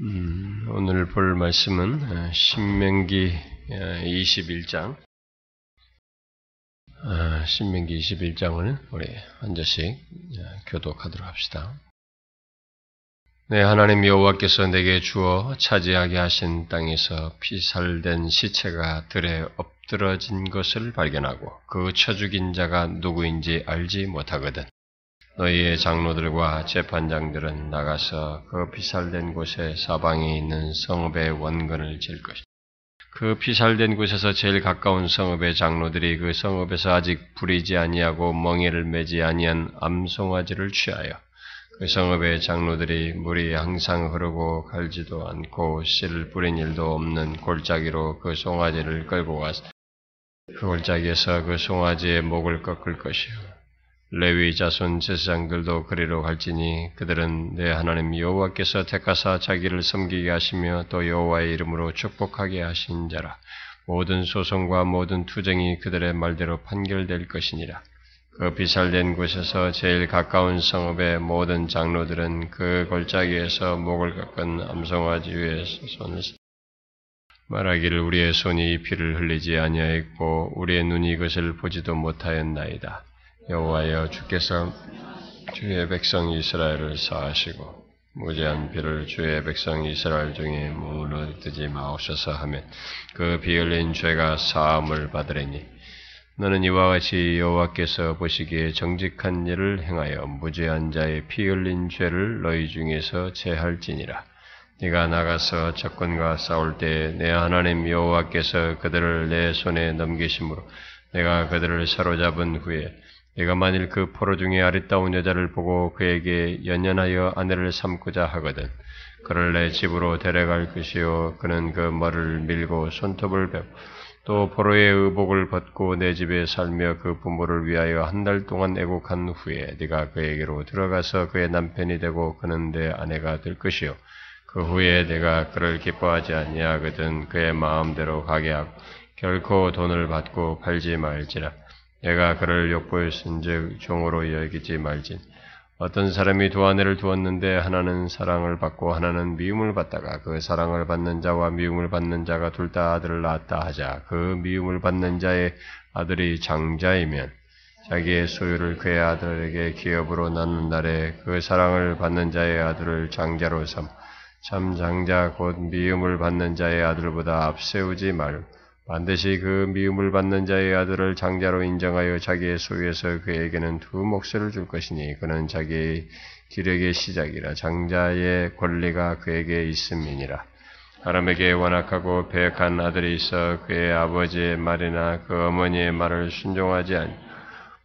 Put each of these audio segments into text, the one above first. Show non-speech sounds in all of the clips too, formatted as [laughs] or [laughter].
음, 오늘 볼 말씀은 어, 신명기 21장, 어, 어, 신명기 21장을 우리 한 절씩 교독하도록 합시다. 네, 하나님 여호와께서 내게 주어 차지하게 하신 땅에서 피살된 시체가 들에 엎드러진 것을 발견하고 그 쳐죽인 자가 누구인지 알지 못하거든. 너희의 장로들과 재판장들은 나가서 그 피살된 곳에 사방에 있는 성읍의 원근을 질 것이다. 그 피살된 곳에서 제일 가까운 성읍의 장로들이 그 성읍에서 아직 부리지 아니하고 멍에를 매지 아니한 암송아지를 취하여 그 성읍의 장로들이 물이 항상 흐르고 갈지도 않고 씨를 뿌린 일도 없는 골짜기로 그 송아지를 끌고 가서 그 골짜기에서 그 송아지의 목을 꺾을 것이요 레위 자손 제사장들도 그리로 갈지니 그들은 내 하나님 여호와께서 택하사 자기를 섬기게 하시며 또 여호와의 이름으로 축복하게 하신 자라 모든 소송과 모든 투쟁이 그들의 말대로 판결될 것이니라. 그 비살된 곳에서 제일 가까운 성읍의 모든 장로들은 그 골짜기에서 목을 꺾은 암송아지 위에 손을 말하기를 우리의 손이 피를 흘리지 아니하였고 우리의 눈이 그것을 보지도 못하였나이다. 여호와여 주께서 주의 백성 이스라엘을 사하시고 무제한 비를 주의 백성 이스라엘 중에 무너뜨지 마옵소서 하면 그비 흘린 죄가 사함을 받으리니 너는 이와 같이 여호와께서 보시기에 정직한 일을 행하여 무죄한 자의 피 흘린 죄를 너희 중에서 제할지니라. 네가 나가서 적군과 싸울 때내 하나님 여호와께서 그들을 내 손에 넘기심으로 내가 그들을 사로잡은 후에 내가 만일 그 포로 중에 아리따운 여자를 보고 그에게 연연하여 아내를 삼고자 하거든 그를 내 집으로 데려갈 것이요. 그는 그 머리를 밀고 손톱을 베고 또 포로의 의복을 벗고 내 집에 살며 그 부모를 위하여 한 달 동안 애국한 후에 네가 그에게로 들어가서 그의 남편이 되고 그는 내 아내가 될 것이요. 그 후에 내가 그를 기뻐하지 아니하거든 그의 마음대로 가게 하고 결코 돈을 받고 팔지 말지라 내가 그를 욕보였은즉 종으로 여기지 말진. 어떤 사람이 두 아내를 두었는데 하나는 사랑을 받고 하나는 미움을 받다가 그 사랑을 받는 자와 미움을 받는 자가 둘 다 아들을 낳았다 하자 그 미움을 받는 자의 아들이 장자이면 자기의 소유를 그의 아들에게 기업으로 나눈 날에 그 사랑을 받는 자의 아들을 장자로 삼. 참 장자 곧 미움을 받는 자의 아들보다 앞세우지 말고 반드시 그 미움을 받는 자의 아들을 장자로 인정하여 자기의 소유에서 그에게는 두 몫을 줄 것이니 그는 자기의 기력의 시작이라 장자의 권리가 그에게 있음이니라. 사람에게 완악하고 배역한 아들이 있어 그의 아버지의 말이나 그 어머니의 말을 순종하지 아니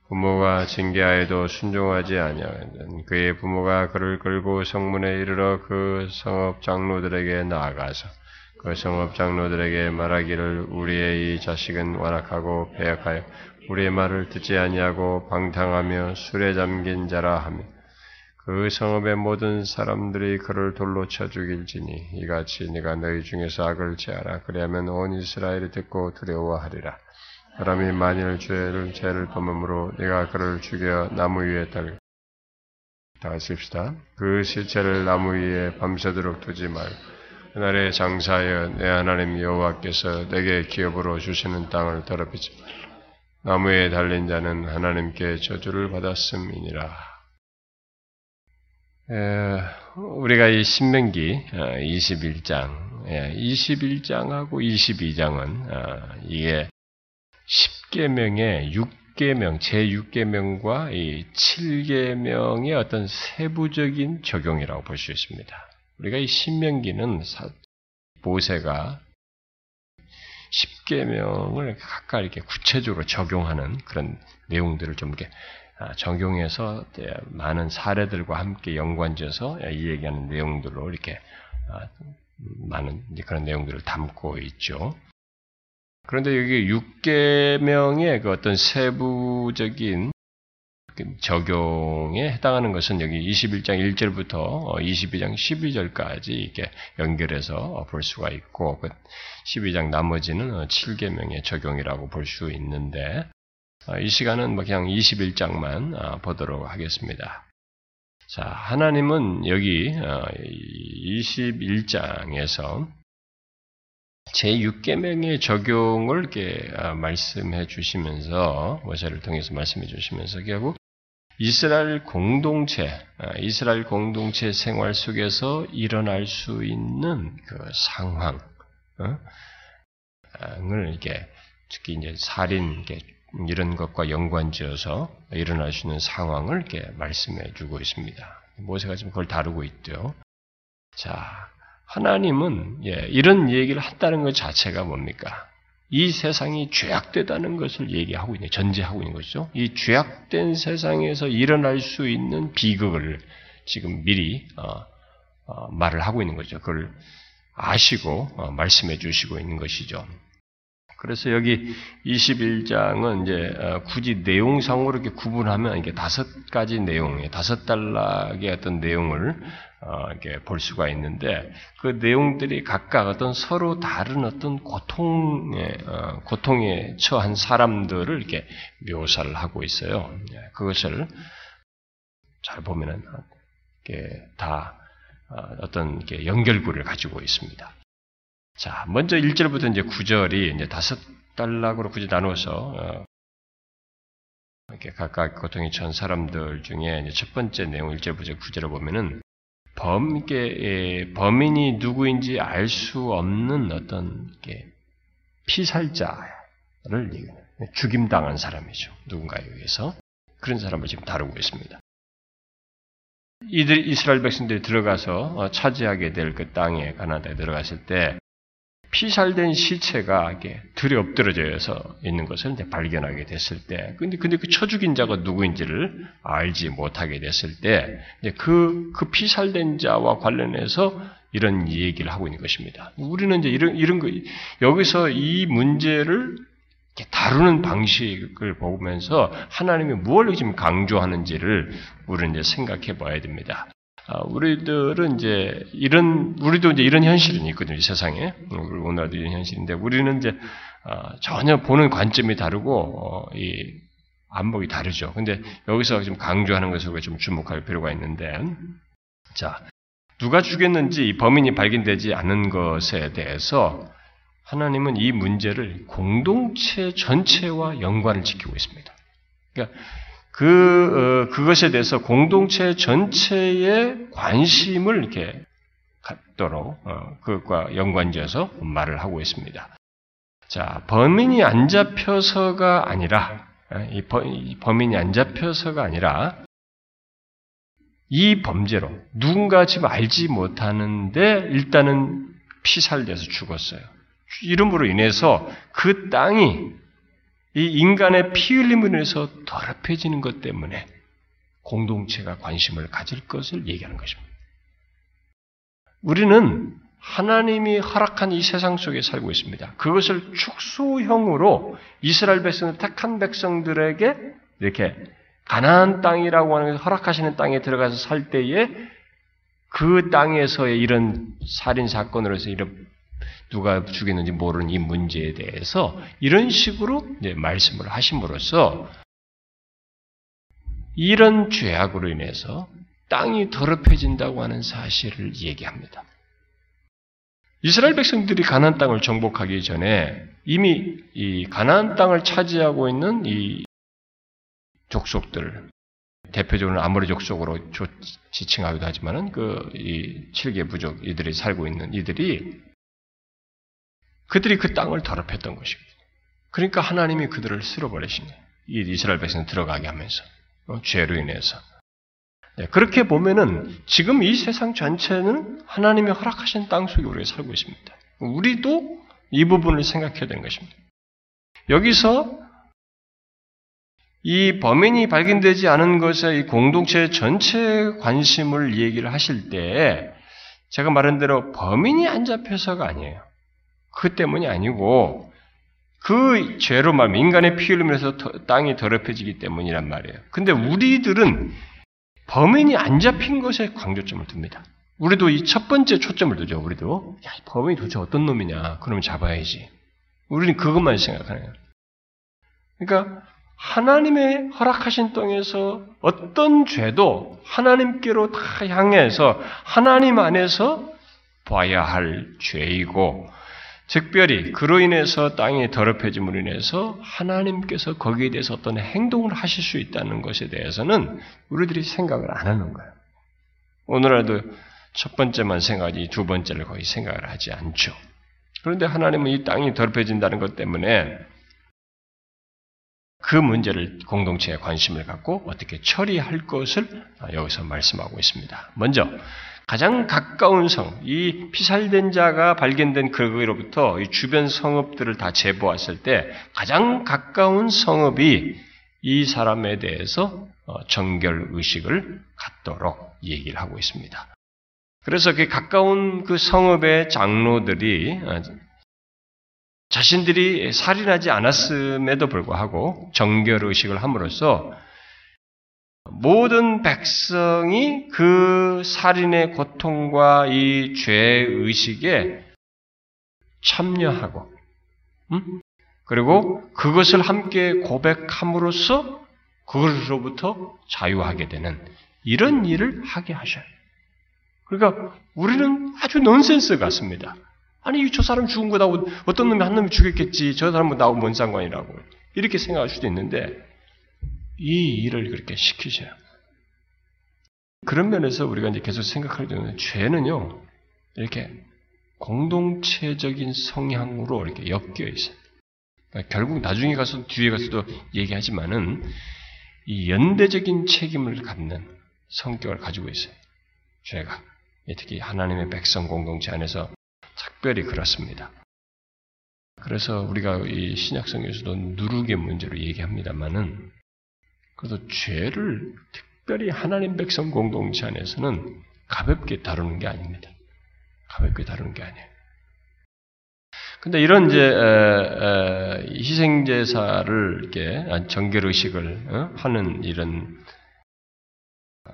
부모가 징계하여도 순종하지 아니하는 그의 부모가 그를 끌고 성문에 이르러 그 성읍 장로들에게 나아가서 그 성업 장로들에게 말하기를 우리의 이 자식은 완악하고 배역하여 우리의 말을 듣지 아니하고 방탕하며 술에 잠긴 자라 하며 그 성읍의 모든 사람들이 그를 돌로 쳐 죽일지니 이같이 네가 너희 중에서 악을 제하라. 그리하면 온 이스라엘이 듣고 두려워하리라. 사람이 만일 죄를 죄를 범함으로 네가 그를 죽여 나무 위에 달다 같이 읍시다. 그 실체를 나무 위에 밤새도록 두지 말고 그날에 장사하여 내 하나님 여호와께서 내게 기업으로 주시는 땅을 더럽히지 말라. 나무에 달린 자는 하나님께 저주를 받았음이니라. 에, 우리가 이 신명기 21장, 어, 21장하고 22장은 어, 이게 10계명의 6계명, 제6계명과 이 7계명의 어떤 세부적인 적용이라고 볼 수 있습니다. 우리가 이 신명기는 모세가 십계명을 각각 이렇게 구체적으로 적용하는 그런 내용들을 좀 이렇게 아, 적용해서 많은 사례들과 함께 연관지어서 이 얘기하는 내용들로 이렇게 아, 많은 그런 내용들을 담고 있죠. 그런데 여기 6계명의 그 어떤 세부적인 그 적용에 해당하는 것은 여기 21장 1절부터 22장 12절까지 이렇게 연결해서 볼 수가 있고 12장 그 나머지는 7계명의 적용이라고 볼 수 있는데 어, 이 시간은 뭐 그냥 21장만 어, 보도록 하겠습니다. 자, 하나님은 여기 21장에서 제6계명의 적용을 이렇게 아, 말씀해 주시면서 모세를 통해서 말씀해 주시면서 결국 이스라엘 공동체, 아, 이스라엘 공동체 생활 속에서 일어날 수 있는 그 상황, 어? 을 이렇게 특히 이제 살인 이런 것과 연관지어서 일어날 수 있는 상황을 이렇게 말씀해 주고 있습니다. 모세가 지금 그걸 다루고 있죠. 자, 하나님은 예, 이런 얘기를 한다는 것 자체가 뭡니까? 이 세상이 죄악되다는 것을 얘기하고 있는, 전제하고 있는 것이죠. 이 죄악된 세상에서 일어날 수 있는 비극을 지금 미리 어, 어, 말을 하고 있는 거죠. 그걸 아시고 어, 말씀해 주시고 있는 것이죠. 그래서 여기 21장은 이제 어, 굳이 내용상으로 이렇게 구분하면 이게 다섯 가지 내용, 다섯 단락의 어떤 내용을 어, 이렇게 볼 수가 있는데 그 내용들이 각각 어떤 서로 다른 어떤 고통에 어, 고통에 처한 사람들을 이렇게 묘사를 하고 있어요. 예, 그것을 잘 보면은 이게 다 어떤 연결고리를 가지고 있습니다. 자, 먼저 1절부터 이제 9절이 이제 다섯 단락으로 굳이 어, 이렇게 각각 고통이 처한 사람들 중에 첫 번째 내용 1절부터 9절을 보면은 범, 게 범인이 누구인지 알 수 없는 어떤 게 피살자를 죽임당한 사람이죠. 누군가에 의해서 그런 사람을 지금 다루고 있습니다. 이들 이스라엘 백성들이 들어가서 어, 차지하게 될 그 땅에 가나다에 들어갔을 때 피살된 시체가 들에 엎드러져서 있는 것을 발견하게 됐을 때, 근데 근데 그 처죽인 자가 누구인지를 알지 못하게 됐을 때, 그, 그 피살된 자와 관련해서 이런 얘기를 하고 있는 것입니다. 우리는 이제 이런, 이런 거, 여기서 이 문제를 다루는 방식을 보면서 하나님이 무엇을 지금 강조하는지를 우리는 이제 생각해 봐야 됩니다. 아, 우리들은 이제 이런 우리도 이제 이런 현실이 있거든요 세상에 오늘도 이런 현실인데 우리는 이제 아, 전혀 보는 관점이 다르고 어, 이 안목이 다르죠. 근데 여기서 좀 강조하는 것을 좀 주목할 필요가 있는데 자 누가 죽였는지 범인이 발견되지 않은 것에 대해서 하나님은 이 문제를 공동체 전체와 연관을 지키고 있습니다. 그러니까 그, 어, 그것에 대해서 공동체 전체의 관심을 이렇게 갖도록, 어, 그것과 연관지어서 말을 하고 있습니다. 자, 범인이 안 잡혀서가 아니라, 어, 이, 범인이 안 잡혀서가 아니라, 이 범죄로 누군가 지금 알지 못하는데 일단은 피살돼서 죽었어요. 이름으로 인해서 그 땅이 이 인간의 피 흘림으로 인해서 더럽혀지는 것 때문에 공동체가 관심을 가질 것을 얘기하는 것입니다. 우리는 하나님이 허락한 이 세상 속에 살고 있습니다. 그것을 축소형으로 이스라엘 백성을 택한 백성들에게 이렇게 가나안 땅이라고 하는 허락하시는 땅에 들어가서 살 때에 그 땅에서의 이런 살인 사건으로 해서 이런 누가 죽였는지 모르는 이 문제에 대해서 이런 식으로 말씀을 하심으로써 이런 죄악으로 인해서 땅이 더럽혀진다고 하는 사실을 얘기합니다. 이스라엘 백성들이 가나안 땅을 정복하기 전에 이미 이 가나안 땅을 차지하고 있는 이 족속들 대표적으로 아모리 족속으로 지칭하기도 하지만은 그이 7개 부족 이들이 살고 있는 이들이 그들이 그 땅을 더럽혔던 것입니다. 그러니까 하나님이 그들을 쓸어버리신 거예요. 이 이스라엘 백성 들어가게 하면서 어, 죄로 인해서 네, 그렇게 보면은 지금 이 세상 전체는 하나님이 허락하신 땅 속에 우리가 살고 있습니다. 우리도 이 부분을 생각해야 되는 것입니다. 여기서 이 범인이 발견되지 않은 것에 이 공동체 전체 관심을 얘기를 하실 때 제가 말한 대로 범인이 안 잡혀서가 아니에요. 그 때문이 아니고 그 죄로 말면 인간의 피 흘림에서 땅이 더럽혀지기 때문이란 말이에요. 근데 우리들은 범인이 안 잡힌 것에 강조점을 둡니다. 우리도 이 첫 번째 초점을 두죠. 우리도 야, 범인이 도대체 어떤 놈이냐? 그러면 잡아야지. 우리는 그것만 생각하는 거예요. 그러니까 하나님의 허락하신 땅에서 어떤 죄도 하나님께로 다 향해서 하나님 안에서 봐야 할 죄이고 특별히 그로 인해서 땅이 더럽혀짐으로 인해서 하나님께서 거기에 대해서 어떤 행동을 하실 수 있다는 것에 대해서는 우리들이 생각을 안 하는 거예요. 오늘날도 첫 번째만 생각하지 두 번째를 거의 생각을 하지 않죠. 그런데 하나님은 이 땅이 더럽혀진다는 것 때문에 그 문제를 공동체에 관심을 갖고 어떻게 처리할 것을 여기서 말씀하고 있습니다. 먼저 가장 가까운 성, 이 피살된 자가 발견된 그거로부터 이 주변 성읍들을 다 재보았을 때 가장 가까운 성읍이 이 사람에 대해서 어, 정결 의식을 갖도록 얘기를 하고 있습니다. 그래서 그 가까운 그 성읍의 장로들이 어, 자신들이 살인하지 않았음에도 불구하고 정결 의식을 함으로써 모든 백성이 그 살인의 고통과 이죄 의식에 참여하고, 음? 그리고 그것을 함께 고백함으로써 그것으로부터 자유하게 되는 이런 일을 하게 하셔요. 그러니까 우리는 아주 넌센스 같습니다. 아니, 저 사람 죽은 거 나오고 어떤 놈이 한 놈이 죽였겠지. 저 사람은 나하고 뭔 상관이라고. 이렇게 생각할 수도 있는데 이 일을 그렇게 시키셔요. 그런 면에서 우리가 이제 계속 생각할 때는 죄는요, 이렇게 공동체적인 성향으로 이렇게 엮여 있어요. 그러니까 결국 나중에 가서 뒤에 가서도 얘기하지만은 이 연대적인 책임을 갖는 성격을 가지고 있어요. 죄가 특히 하나님의 백성 공동체 안에서 특별히 그렇습니다. 그래서 우리가 이 신약성에서도 누룩의 문제로 얘기합니다만은 그래도 죄를 특별히 하나님 백성 공동체 안에서는 가볍게 다루는 게 아닙니다. 가볍게 다루는 게 아니에요. 근데 이런 이제 희생제사를 이렇게 정결 의식을 어, 하는 이런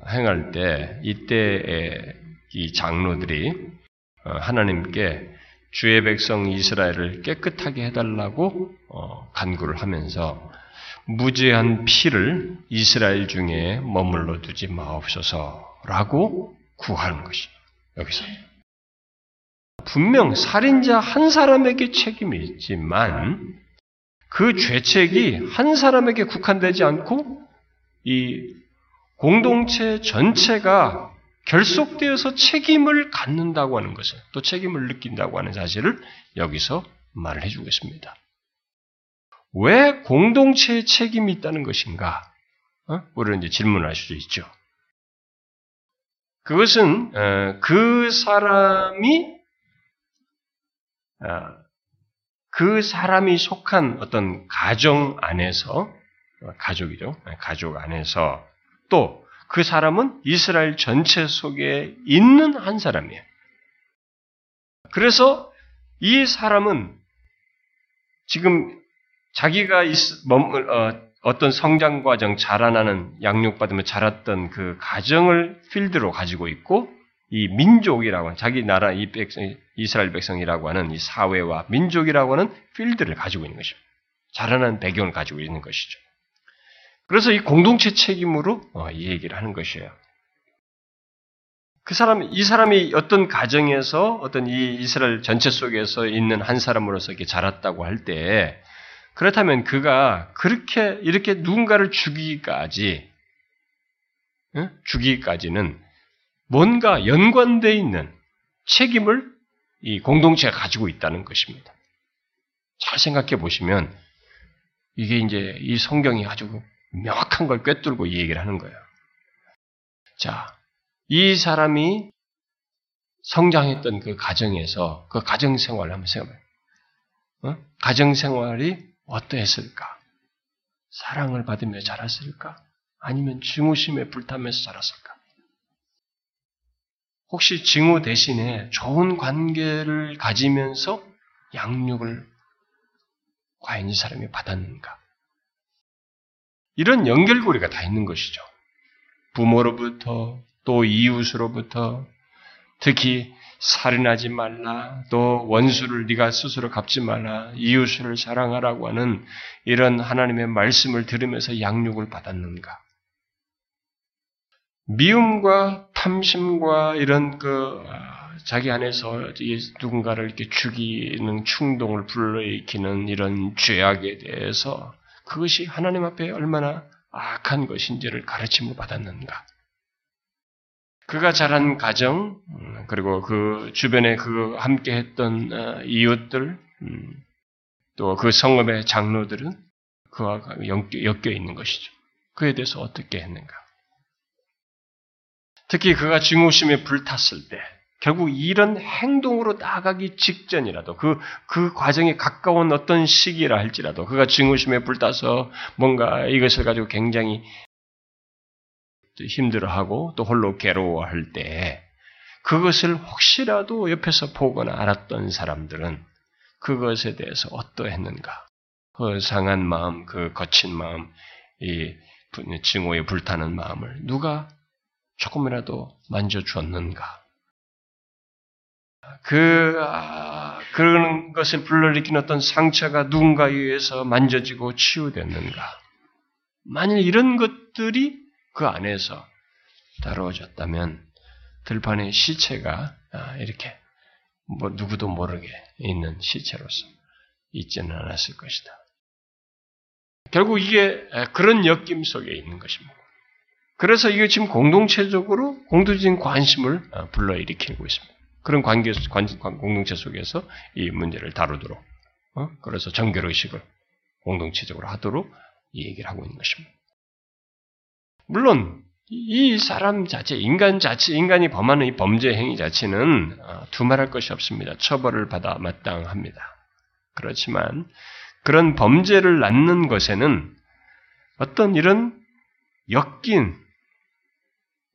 행할 때 이때의 이 장로들이 어, 하나님께 주의 백성 이스라엘을 깨끗하게 해달라고 어, 간구를 하면서 무죄한 피를 이스라엘 중에 머물러 두지 마옵소서라고 구하는 것이 여기서 분명 살인자 한 사람에게 책임이 있지만 그 죄책이 한 사람에게 국한되지 않고 이 공동체 전체가 결속되어서 책임을 갖는다고 하는 것을, 또 책임을 느낀다고 하는 사실을 여기서 말을 해주고 있습니다. 왜 공동체의 책임이 있다는 것인가? 어? 우리는 이제 질문할 수도 있죠. 그것은 어, 그 사람이 어, 그 사람이 속한 어떤 가정 안에서 가족이죠. 가족 안에서 또 그 사람은 이스라엘 전체 속에 있는 한 사람이에요. 그래서 이 사람은 지금 자기가 어, 떤 성장 과정, 자라나는 양육받으며 자랐던 그 가정을 필드로 가지고 있고 이 민족이라고 하는 자기 나라 이 백성, 이스라엘 백성이라고 하는 이 사회와 민족이라고 하는 필드를 가지고 있는 것입니다. 자라난 배경을 가지고 있는 것이죠. 그래서 이 공동체 책임으로 어, 이 얘기를 하는 것이에요. 그 사람, 이 사람이 어떤 가정에서 어떤 이 이스라엘 전체 속에서 있는 한 사람으로서 이렇게 자랐다고 할 때, 그렇다면 그가 그렇게, 이렇게 누군가를 죽이기까지, 응? 죽이기까지는 뭔가 연관되어 있는 책임을 이 공동체가 가지고 있다는 것입니다. 잘 생각해 보시면, 이게 이제 이 성경이 아주 명확한 걸 꿰뚫고 이 얘기를 하는 거예요. 자, 이 사람이 성장했던 그 가정에서 그 가정 생활을 한번 생각해봐요. 어? 가정 생활이 어떠했을까? 사랑을 받으며 자랐을까? 아니면 증오심에 불타면서 자랐을까? 혹시 증오 대신에 좋은 관계를 가지면서 양육을 과연 이 사람이 받았는가? 이런 연결고리가 다 있는 것이죠. 부모로부터 또 이웃으로부터 특히 살인하지 말라, 또 원수를 네가 스스로 갚지 말라, 이웃을 사랑하라고 하는 이런 하나님의 말씀을 들으면서 양육을 받았는가? 미움과 탐심과 이런 그 아, 자기 안에서 누군가를 이렇게 죽이는 충동을 불러일으키는 이런 죄악에 대해서 그것이 하나님 앞에 얼마나 악한 것인지를 가르침을 받았는가? 그가 자란 가정 음, 그리고 그 주변에 그 함께 했던 어, 이웃들 음, 또그 성읍의 장로들은 그와 엮여 있는 것이죠. 그에 대해서 어떻게 했는가? 특히 그가 증오심에 불탔을 때 결국 이런 행동으로 나가기 직전이라도 그, 그 과정에 가까운 어떤 시기라 할지라도 그가 증오심에 불타서 뭔가 이것을 가지고 굉장히 힘들어하고 또 홀로 괴로워할 때 그것을 혹시라도 옆에서 보거나 알았던 사람들은 그것에 대해서 어떠했는가? 그 상한 마음, 그 거친 마음, 이 증오에 불타는 마음을 누가 조금이라도 만져주었는가? 그, 아, 그런 것을 불러일으킨 어떤 상처가 누군가에 의해서 만져지고 치유됐는가? 만일 이런 것들이 그 안에서 다루어졌다면 들판의 시체가 아, 이렇게 뭐 누구도 모르게 있는 시체로서 있지는 않았을 것이다. 결국 이게 그런 엮임 속에 있는 것입니다. 그래서 이게 지금 공동체적으로 공동적인 관심을 아, 불러일으키고 있습니다. 그런 관계, 관, 공동체 속에서 이 문제를 다루도록, 어? 그래서 정결의식을 공동체적으로 하도록 이 얘기를 하고 있는 것입니다. 물론 이 사람 자체, 인간 자체, 인간이 범하는 이 범죄 행위 자체는 어, 두말할 것이 없습니다. 처벌을 받아 마땅합니다. 그렇지만 그런 범죄를 낳는 것에는 어떤 이런 엮인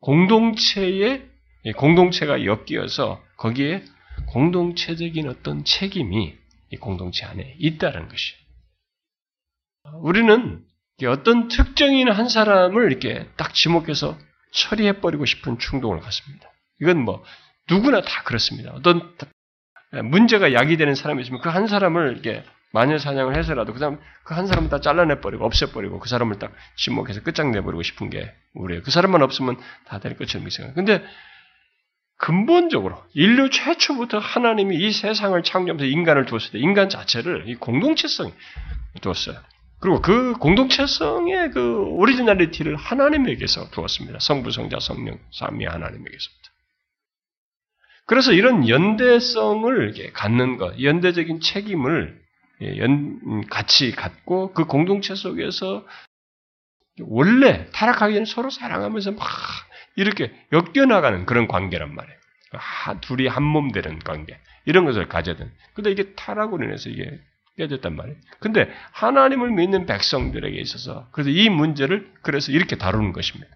공동체의 공동체가 엮여서 거기에 공동체적인 어떤 책임이 이 공동체 안에 있다는 것이. 우리는 어떤 특정인 한 사람을 이렇게 딱 지목해서 처리해버리고 싶은 충동을 갖습니다. 이건 뭐, 누구나 다 그렇습니다. 어떤 문제가 야기되는 사람이 있으면 그 한 사람을 이렇게 마녀 사냥을 해서라도 그 사람, 그 한 사람을 다 잘라내버리고 없애버리고 그 사람을 딱 지목해서 끝장내버리고 싶은 게 우리예요. 그 사람만 없으면 다될 것처럼 생각. 근데 근본적으로 인류 최초부터 하나님이 이 세상을 창조하면서 인간을 두었을 때 인간 자체를 이 공동체성 두었어요. 그리고 그 공동체성의 그 originality를 하나님에게서 두었습니다. 성부, 성자, 성령, 삼위 하나님에게서부터. 그래서 이런 연대성을 갖는 것, 연대적인 책임을 예, 연, 같이 갖고 그 공동체 속에서 원래 타락하기 전에 서로 사랑하면서 막 이렇게 엮여나가는 그런 관계란 말이에요. 둘이 한 몸 되는 관계. 이런 것을 되는. 근데 이게 타락으로 인해서 이게 깨졌단 말이에요. 근데 하나님을 믿는 백성들에게 있어서 그래서 이 문제를 그래서 이렇게 다루는 것입니다.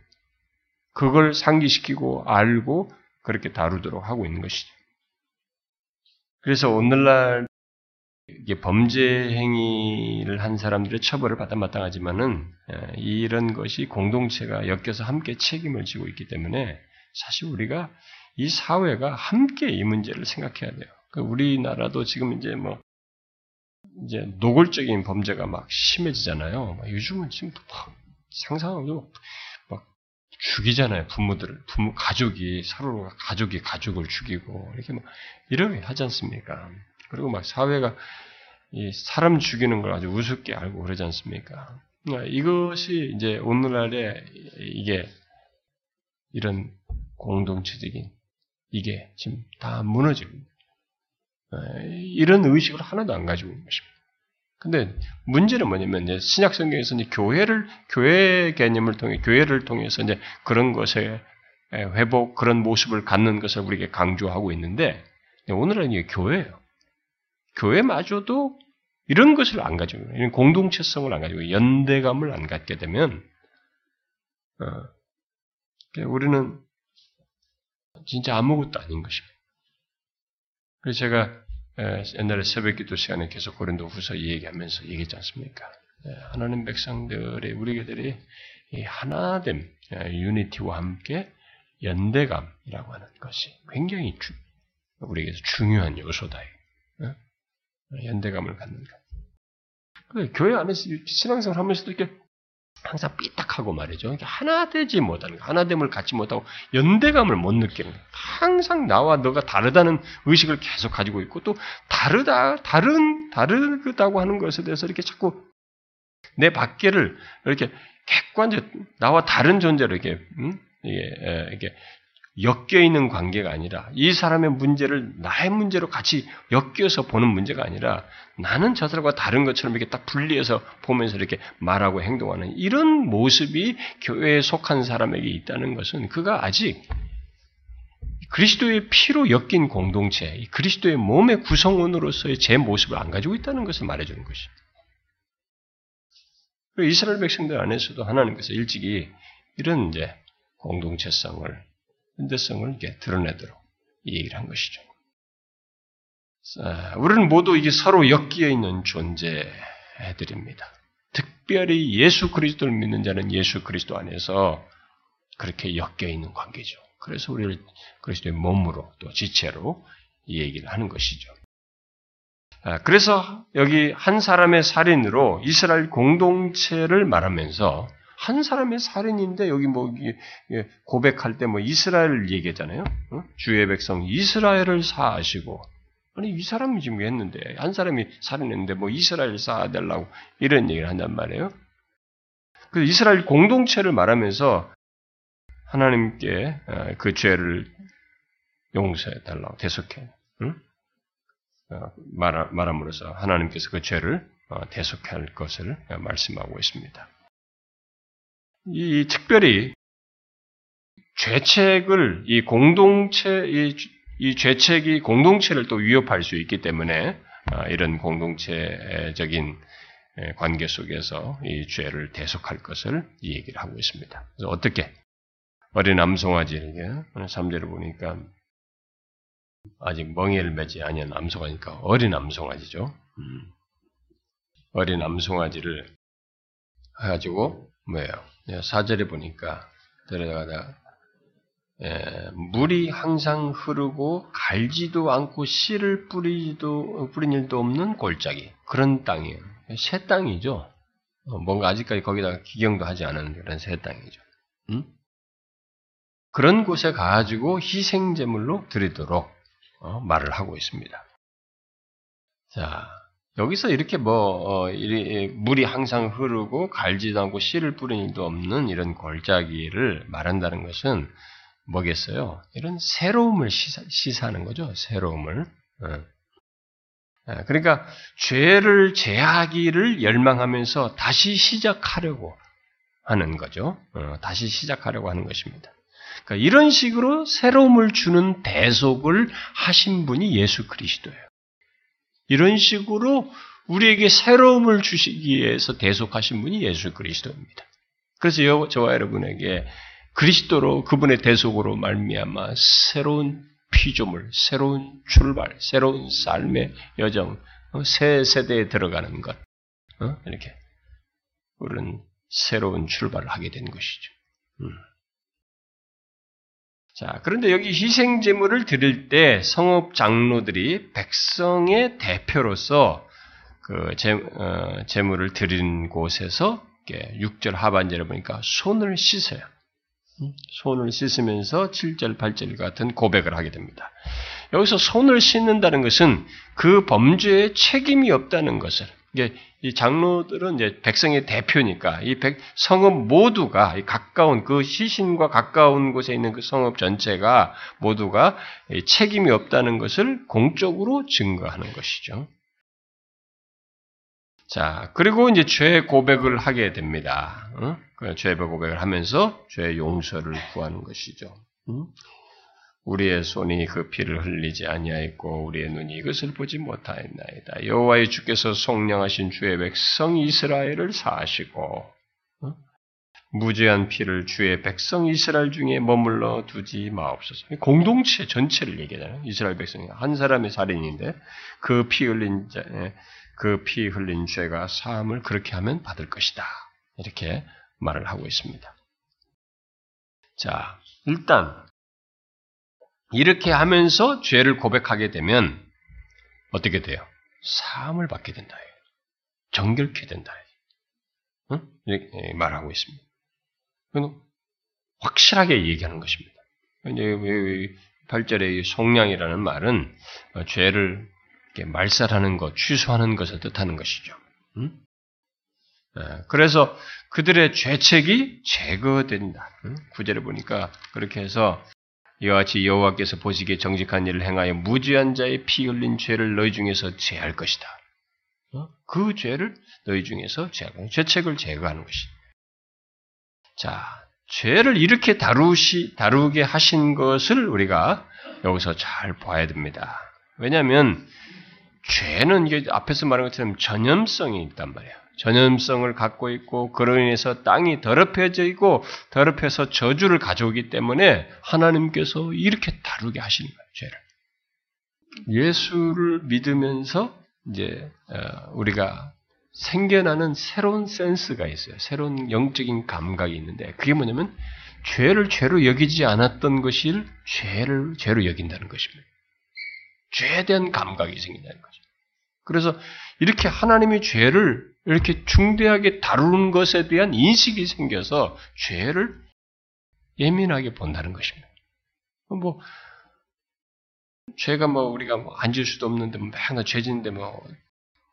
그걸 상기시키고 알고 그렇게 다루도록 하고 있는 것이죠. 그래서 오늘날 이게 범죄 행위를 한 사람들의 처벌을 받아 마땅하지만은 예, 이런 것이 공동체가 엮여서 함께 책임을 지고 있기 때문에 사실 우리가 이 사회가 함께 이 문제를 생각해야 돼요. 그 우리나라도 지금 이제 뭐 이제 노골적인 범죄가 막 심해지잖아요. 요즘은 지금 상상하고 막 죽이잖아요. 부모들을 부모 가족이 서로 가족이 가족을 죽이고 이렇게 막 이렇게 하지 않습니까? 그리고 막 사회가 이 사람 죽이는 걸 아주 우습게 알고 그러지 않습니까? 그러니까 이것이 이제 오늘날에 이게 이런 공동체적인 이게 지금 다 무너지고 이런 의식을 하나도 안 가지고 있는 것입니다. 근데 문제는 뭐냐면 이제 신약 성경에서 이제 교회를 교회 개념을 통해 교회를 통해서 이제 그런 것에 회복 그런 모습을 갖는 것을 우리에게 강조하고 있는데 오늘은 이게 교회예요. 교회마저도 이런 것을 안 가지고 이런 공동체성을 안 가지고 연대감을 안 갖게 되면 어, 우리는 진짜 아무것도 아닌 것입니다. 그래서 제가 옛날에 새벽 기도 시간에 계속 고린도 후서 얘기하면서 얘기했지 않습니까? 하나님 백성들의 우리들이 하나됨, 유니티와 함께 연대감이라고 하는 것이 굉장히 주, 우리에게서 중요한 요소다. 어? 연대감을 갖는 것. 교회 안에서 신앙생활 하면서도 이렇게 항상 삐딱하고 말이죠. 하나 되지 못하는 하나됨을 갖지 못하고 연대감을 못 느끼는 거예요. 항상 나와 너가 다르다는 의식을 계속 가지고 있고 또 다르다, 다른, 다르다고 하는 것에 대해서 이렇게 자꾸 내 밖에를 이렇게 객관적 나와 다른 존재로 이렇게 음? 이게, 이게 엮여 있는 관계가 아니라 이 사람의 문제를 나의 문제로 같이 엮여서 보는 문제가 아니라 나는 저 사람과 다른 것처럼 이렇게 딱 분리해서 보면서 이렇게 말하고 행동하는 이런 모습이 교회에 속한 사람에게 있다는 것은 그가 아직 그리스도의 피로 엮인 공동체, 그리스도의 몸의 구성원으로서의 제 모습을 안 가지고 있다는 것을 말해주는 것이죠. 이스라엘 백성들 안에서도 하나님께서 일찍이 이런 이제 공동체성을 현대성을 이렇게 드러내도록 이 얘기를 한 것이죠. 우리는 모두 이게 서로 엮여 있는 존재들입니다. 특별히 예수 그리스도를 믿는 자는 예수 그리스도 안에서 그렇게 엮여 있는 관계죠. 그래서 우리를 그리스도의 몸으로 또 지체로 이 얘기를 하는 것이죠. 그래서 여기 한 사람의 살인으로 이스라엘 공동체를 말하면서 한 사람의 살인인데 여기 뭐 고백할 때 뭐 이스라엘을 얘기했잖아요. 주의 백성 이스라엘을 사하시고 아니 이 사람이 지금 했는데 한 사람이 살인했는데 뭐 이스라엘 사하달라고 이런 얘기를 한단 말이에요. 그 이스라엘 공동체를 말하면서 하나님께 어, 그 죄를 용서해 달라고 대속해 응? 어, 말함으로써 하나님께서 그 죄를 어, 대속할 것을 말씀하고 있습니다. 이 특별히 죄책을 이 공동체 이, 이 죄책이 공동체를 또 위협할 수 있기 때문에 아, 이런 공동체적인 관계 속에서 이 죄를 대속할 것을 이 얘기를 하고 있습니다. 그래서 어떻게 어린 암송아지에게 오늘 3절을 보니까 아직 멍에를 매지 아니한 암송아지니까 어린 암송아지죠. 음. 어린 암송아지를 해가지고 뭐예요? 사절에 보니까 들어가다 예, 물이 항상 흐르고 갈지도 않고 씨를 뿌리도 뿌린 일도 없는 골짜기 그런 땅이에요. 새 땅이죠. 어, 뭔가 아직까지 거기다가 기경도 하지 않은 그런 새 땅이죠. 음? 그런 곳에 가가지고 희생 제물로 드리도록 어, 말을 하고 있습니다. 자, 여기서 이렇게 뭐 어, 이, 물이 항상 흐르고 갈지도 않고 씨를 뿌린 일도 없는 이런 골짜기를 말한다는 것은 뭐겠어요? 이런 새로움을 시사, 하는 거죠. 새로움을. 어. 아, 그러니까 죄를 제하기를 열망하면서 다시 시작하려고 하는 거죠. 어, 다시 시작하려고 하는 것입니다. 그러니까 이런 식으로 새로움을 주는 대속을 하신 분이 예수 그리스도예요. 이런 식으로 우리에게 새로움을 주시기 위해서 대속하신 분이 예수 그리스도입니다. 그래서 저와 여러분에게 그리스도로 그분의 대속으로 말미암아 새로운 피조물, 새로운 출발, 새로운 삶의 여정, 어, 새 세대에 들어가는 것, 어? 이렇게 우리는 새로운 출발을 하게 된 것이죠. 음. 자, 그런데 여기 희생 제물을 드릴 때 성읍 장로들이 백성의 대표로서 그 제, 어, 제물을 드린 곳에서 6절 하반절에 보니까 손을 씻어요. 음? 손을 씻으면서 7절, 8절 같은 고백을 하게 됩니다. 여기서 손을 씻는다는 것은 그 범죄에 책임이 없다는 것을 이 장로들은 이제 백성의 대표니까 이 백, 성읍 모두가 가까운 그 시신과 가까운 곳에 있는 그 성읍 전체가 모두가 책임이 없다는 것을 공적으로 증거하는 것이죠. 자, 그리고 이제 죄 고백을 하게 됩니다. 어? 죄 고백을 하면서 죄 용서를 구하는 것이죠. 응? 우리의 손이 그 피를 흘리지 아니하였고 우리의 눈이 이것을 보지 못하였나이다. 여호와의 주께서 속량하신 주의 백성 이스라엘을 사하시고 어? 무죄한 피를 주의 백성 이스라엘 중에 머물러 두지 마옵소서. 공동체 전체를 얘기하잖아요. 이스라엘 백성이 한 사람의 살인인데 그 피 흘린 자, 그피 흘린 죄가 사함을 그렇게 하면 받을 것이다. 이렇게 말을 하고 있습니다. 자, 일단 이렇게 하면서 죄를 고백하게 되면 어떻게 돼요? 사함을 받게 된다. 정결케 된다. 응? 말하고 있습니다. 확실하게 얘기하는 것입니다. 이제 8절의 속량이라는 말은 죄를 말살하는 것, 취소하는 것을 뜻하는 것이죠. 응? 그래서 그들의 죄책이 제거된다. 구절에 보니까 그렇게 해서 이와 같이 여호와께서 보시기에 정직한 일을 행하여 무지한 자의 피 흘린 죄를 너희 중에서 제할 것이다. 어? 그 죄를 너희 중에서 제하고 죄책을 제거하는 것이. 자, 죄를 이렇게 다루시 다루게 하신 것을 우리가 여기서 잘 봐야 됩니다. 왜냐하면 죄는 이게 앞에서 말한 것처럼 전염성이 있단 말이에요. 전염성을 갖고 있고 그로 인해서 땅이 더럽혀져 있고 더럽혀서 저주를 가져오기 때문에 하나님께서 이렇게 다루게 하시는 거예요. 죄를. 예수를 믿으면서 이제 어, 우리가 생겨나는 새로운 센스가 있어요. 새로운 영적인 감각이 있는데 그게 뭐냐면 죄를 죄로 여기지 않았던 것을 죄를 죄로 여긴다는 것입니다. 죄에 대한 감각이 생긴다는 거죠. 그래서 이렇게 하나님이 죄를 이렇게 중대하게 다루는 것에 대한 인식이 생겨서 죄를 예민하게 본다는 것입니다. 뭐 죄가 뭐 우리가 뭐 앉을 수도 없는데 뭐 맨날 죄진데 뭐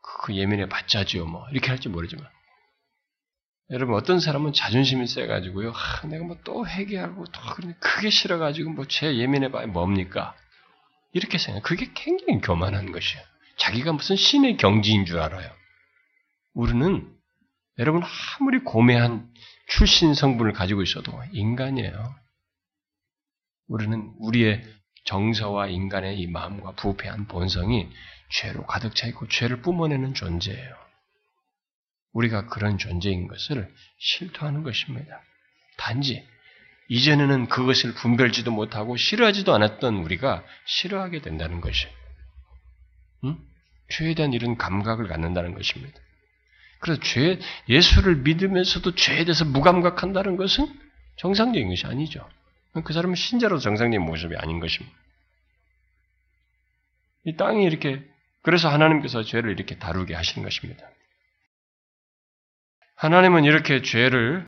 그 예민해 봤자지요 뭐 이렇게 할지 모르지만. 여러분 어떤 사람은 자존심이 세가지고요. 아, 내가 뭐 또 회개하고 또 그게 싫어가지고 뭐 죄 예민해 봐야 뭡니까? 이렇게 생각. 그게 굉장히 교만한 것이에요. 자기가 무슨 신의 경지인 줄 알아요 우리는 여러분 아무리 고매한 출신 성분을 가지고 있어도 인간이에요. 우리는 우리의 정서와 인간의 이 마음과 부패한 본성이 죄로 가득 차 있고 죄를 뿜어내는 존재예요. 우리가 그런 존재인 것을 실토하는 것입니다. 단지 이전에는 그것을 분별지도 못하고 싫어하지도 않았던 우리가 싫어하게 된다는 것이. 응? 죄에 대한 이런 감각을 갖는다는 것입니다. 그래서 죄, 예수를 믿으면서도 죄에 대해서 무감각한다는 것은 정상적인 것이 아니죠. 그 사람은 신자로 정상적인 모습이 아닌 것입니다. 이 땅이 이렇게, 그래서 하나님께서 죄를 이렇게 다루게 하시는 것입니다. 하나님은 이렇게 죄를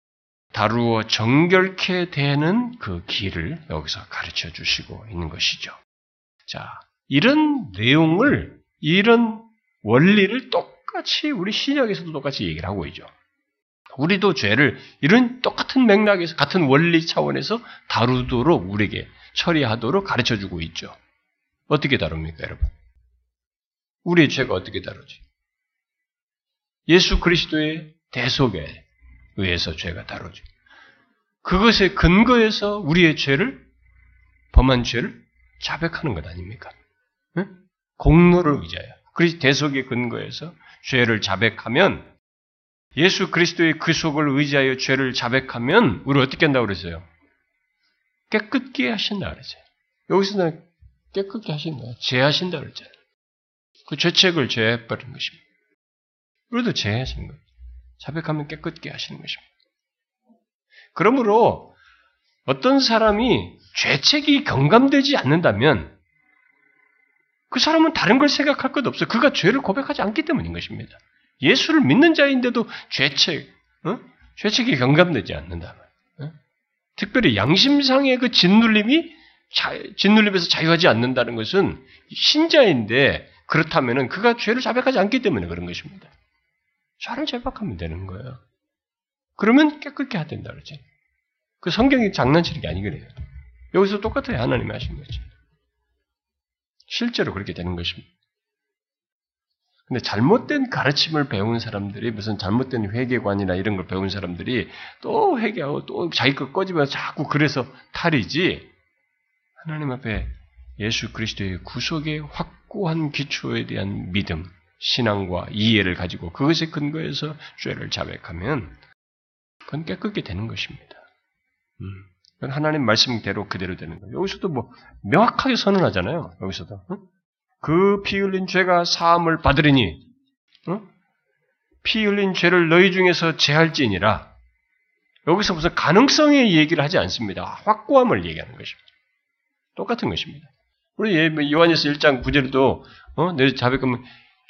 다루어 정결케 되는 그 길을 여기서 가르쳐 주시고 있는 것이죠. 자, 이런 내용을, 이런 원리를 똑 똑같이 우리 신약에서도 똑같이 얘기를 하고 있죠. 우리도 죄를 이런 똑같은 맥락에서 같은 원리 차원에서 다루도록 우리에게 처리하도록 가르쳐 주고 있죠. 어떻게 다룹니까, 여러분? 우리의 죄가 어떻게 다루지? 예수 그리스도의 대속에 의해서 죄가 다루죠. 그것의 근거에서 우리의 죄를 범한 죄를 자백하는 것 아닙니까? 응? 공로를 의지하여 그리스 대속의 근거에서 죄를 자백하면 예수 그리스도의 그 속을 의지하여 죄를 자백하면 우리 어떻게 한다고 그랬어요? 깨끗게 하신다 그랬어요. 여기서 는 깨끗게 하신다. 제하신다 그랬잖아요. 그 죄책을 제해버린 것입니다. 우리도 제하신 거예요. 자백하면 깨끗게 하시는 것입니다. 그러므로 어떤 사람이 죄책이 경감되지 않는다면 그 사람은 다른 걸 생각할 것 없어요. 그가 죄를 고백하지 않기 때문인 것입니다. 예수를 믿는 자인데도 죄책, 어? 죄책이 경감되지 않는다. 어? 특별히 양심상의 그 짓눌림이 자, 짓눌림에서 자유하지 않는다는 것은 신자인데 그렇다면 그가 죄를 자백하지 않기 때문에 그런 것입니다. 죄를 자백하면 되는 거예요. 그러면 깨끗게 해야 된다 그러지. 그 성경이 장난치는 게 아니거든요. 여기서 똑같아요. 하나님이 하신 거지. 실제로 그렇게 되는 것입니다. 근데 잘못된 가르침을 배운 사람들이 무슨 잘못된 회계관이나 이런 걸 배운 사람들이 또 회개하고 또 자기 것 꺼지면서 자꾸 그래서 탈이지 하나님 앞에 예수 그리스도의 구속의 확고한 기초에 대한 믿음, 신앙과 이해를 가지고 그것에 근거해서 죄를 자백하면 그건 깨끗게 되는 것입니다. 음. 하나님 말씀대로 그대로 되는 거예요. 여기서도 뭐 명확하게 선언하잖아요. 여기서도 응? 그피 흘린 죄가 사함을 받으리니 응? 피 흘린 죄를 너희 중에서 제할지니라. 여기서 무슨 가능성의 얘기를 하지 않습니다. 확고함을 얘기하는 것입니다. 똑같은 것입니다. 우리 뭐 요한에서 1장 9절에도 어? 내 자백하면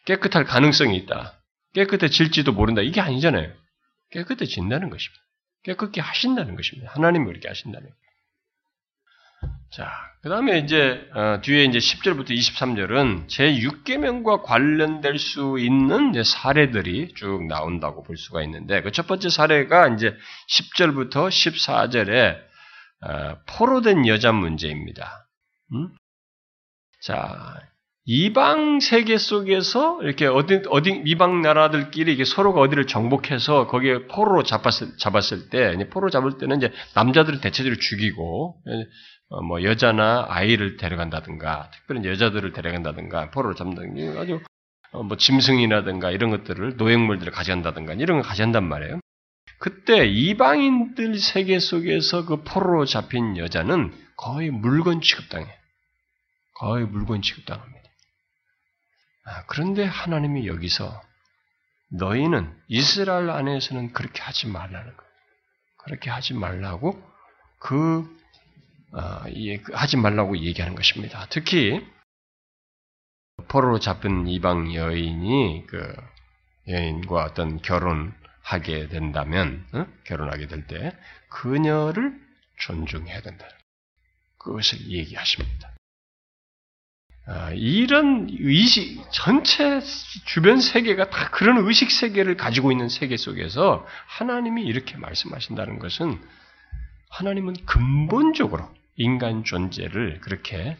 깨끗할 가능성이 있다. 깨끗해질지도 모른다. 이게 아니잖아요. 깨끗해진다는 것입니다. 깨끗게 하신다는 것입니다. 하나님이 그렇게 하신다는 것입니다. 자, 그 다음에 이제, 어, 뒤에 이제 10절부터 23절은 제6계명과 관련될 수 있는 사례들이 쭉 나온다고 볼 수가 있는데, 그 첫 번째 사례가 이제 10절부터 14절에, 어, 포로된 여자 문제입니다. 음? 자, 이방 세계 속에서 이렇게 어디, 어디, 이방 나라들끼리 이게 서로가 어디를 정복해서 거기에 포로로 잡았을, 잡았을 때, 포로 잡을 때는 이제 남자들을 대체적으로 죽이고, 어, 뭐 여자나 아이를 데려간다든가 특별히 여자들을 데려간다든가 포로를 잡는다든가 아주 어, 뭐 짐승이라든가 이런 것들을 노획물들을 가져간다든가 이런 걸 가져간단 말이에요. 그때 이방인들 세계 속에서 그 포로로 잡힌 여자는 거의 물건 취급당해. 거의 물건 취급당합니다. 아, 그런데 하나님이 여기서 너희는 이스라엘 안에서는 그렇게 하지 말라는 거예요. 그렇게 하지 말라고 그 어, 그 하지 말라고 얘기하는 것입니다. 특히 포로로 잡힌 이방 여인이 그 여인과 어떤 결혼하게 된다면 어? 결혼하게 될 때 그녀를 존중해야 된다. 그것을 얘기하십니다. 아, 이런 의식 전체 주변 세계가 다 그런 의식 세계를 가지고 있는 세계 속에서 하나님이 이렇게 말씀하신다는 것은 하나님은 근본적으로 인간 존재를 그렇게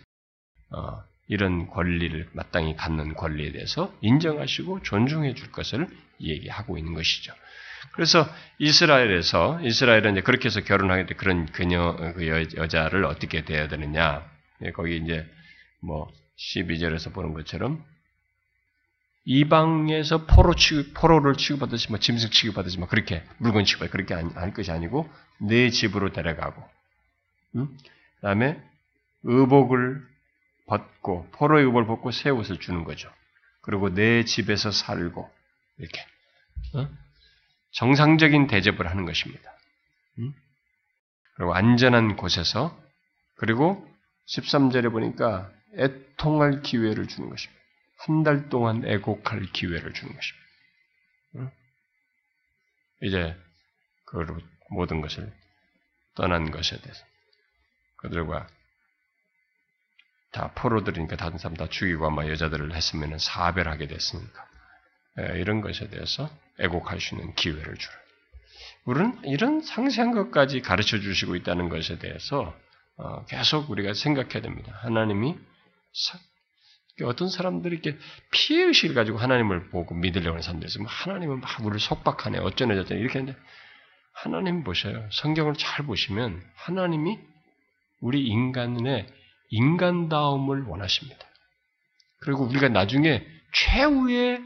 어, 이런 권리를 마땅히 갖는 권리에 대해서 인정하시고 존중해 줄 것을 얘기하고 있는 것이죠. 그래서 이스라엘에서 이스라엘은 이제 그렇게 해서 결혼하게 돼 그런 그녀 그 여, 자를 어떻게 대해야 되느냐? 예, 거기 이제 뭐 12절에서 보는 것처럼 이방에서 포로 취급, 포로를 취급받듯이 뭐 짐승 취급받듯이 뭐 그렇게 물건 취급받 그렇게 할 것이 아니고 내 집으로 데려가고 음? 다음에 의복을 벗고 포로의 의복을 벗고 새 옷을 주는 거죠. 그리고 내 집에서 살고 이렇게 어? 정상적인 대접을 하는 것입니다. 음? 그리고 안전한 곳에서 그리고 13절에 보니까 애통할 기회를 주는 것입니다. 한 달 동안 애곡할 기회를 주는 것입니다. 음? 이제 그 모든 것을 떠난 것에 대해서 그들과 다 포로들이니까 다른 사람 다 죽이고 아마 여자들을 했으면 사별하게 됐으니까 예, 이런 것에 대해서 애곡할 수 있는 기회를 주라. 우리는 이런 상세한 것까지 가르쳐 주시고 있다는 것에 대해서 어, 계속 우리가 생각해야 됩니다. 하나님이 어떤 사람들이 이렇게 피해 의식을 가지고 하나님을 보고 믿으려고 하는 사람들이 있으면 하나님은 막 우리를 속박하네 어쩌네 저쩌네 이렇게 하는데 하나님 보셔요. 성경을 잘 보시면 하나님이 우리 인간의 인간다움을 원하십니다. 그리고 우리가 나중에 최후의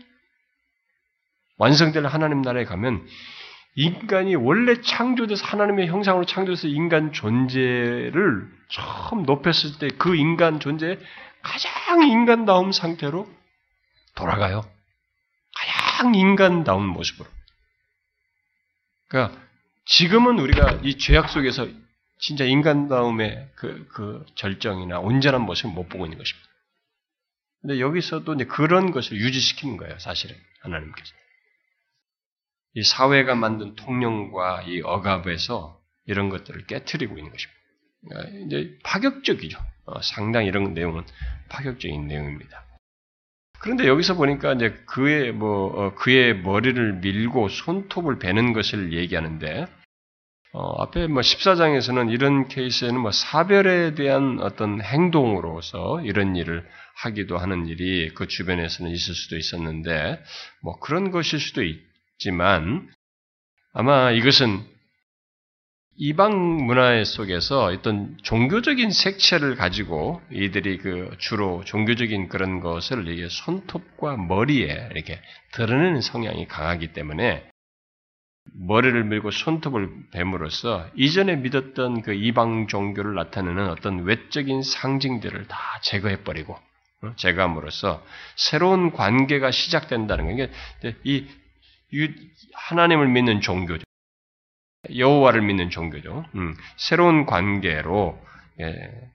완성될 하나님 나라에 가면 인간이 원래 창조돼서 하나님의 형상으로 창조돼서 인간 존재를 처음 높였을 때 그 인간 존재의 가장 인간다움 상태로 돌아가요. 가장 인간다운 모습으로. 그러니까 지금은 우리가 이 죄악 속에서 진짜 인간다움의 그, 그 절정이나 온전한 모습을 못 보고 있는 것입니다. 근데 여기서도 이제 그런 것을 유지시키는 거예요, 사실은. 하나님께서. 이 사회가 만든 통념과 이 억압에서 이런 것들을 깨뜨리고 있는 것입니다. 그러니까 이제 파격적이죠. 어, 상당히 이런 내용은 파격적인 내용입니다. 그런데 여기서 보니까 이제 그의 뭐 어, 그의 머리를 밀고 손톱을 베는 것을 얘기하는데 어, 앞에 뭐 14장에서는 이런 케이스에는 뭐 사별에 대한 어떤 행동으로서 이런 일을 하기도 하는 일이 그 주변에서는 있을 수도 있었는데 뭐 그런 것일 수도 있지만 아마 이것은 이방 문화 속에서 어떤 종교적인 색채를 가지고 이들이 그 주로 종교적인 그런 것을 이게 손톱과 머리에 이렇게 드러내는 성향이 강하기 때문에 머리를 밀고 손톱을 뱀으로써 이전에 믿었던 그 이방 종교를 나타내는 어떤 외적인 상징들을 다 제거해버리고 어, 제거함으로써 새로운 관계가 시작된다는 거예요. 이 하나님을 믿는 종교죠. 여호와를 믿는 종교죠. 음, 새로운 관계로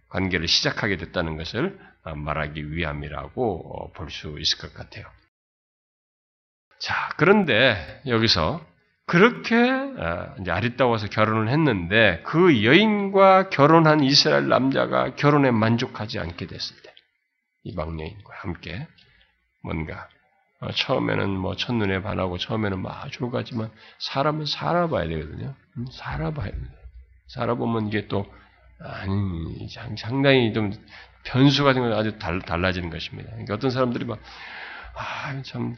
관계를 시작하게 됐다는 것을 말하기 위함이라고 볼 수 있을 것 같아요. 자, 그런데 여기서 그렇게 이제 아리따워서 결혼을 했는데 그 여인과 결혼한 이스라엘 남자가 결혼에 만족하지 않게 됐을 때 이방 여인과 함께 뭔가 어, 처음에는 뭐 첫눈에 반하고 처음에는 막 아주 가지만 사람은 살아봐야 되거든요. 음, 살아봐야 돼요. 살아보면 이게 또 아니 상당히 좀 변수 같은 건 아주 달, 달라지는 것입니다. 그러니까 어떤 사람들이 막 아 참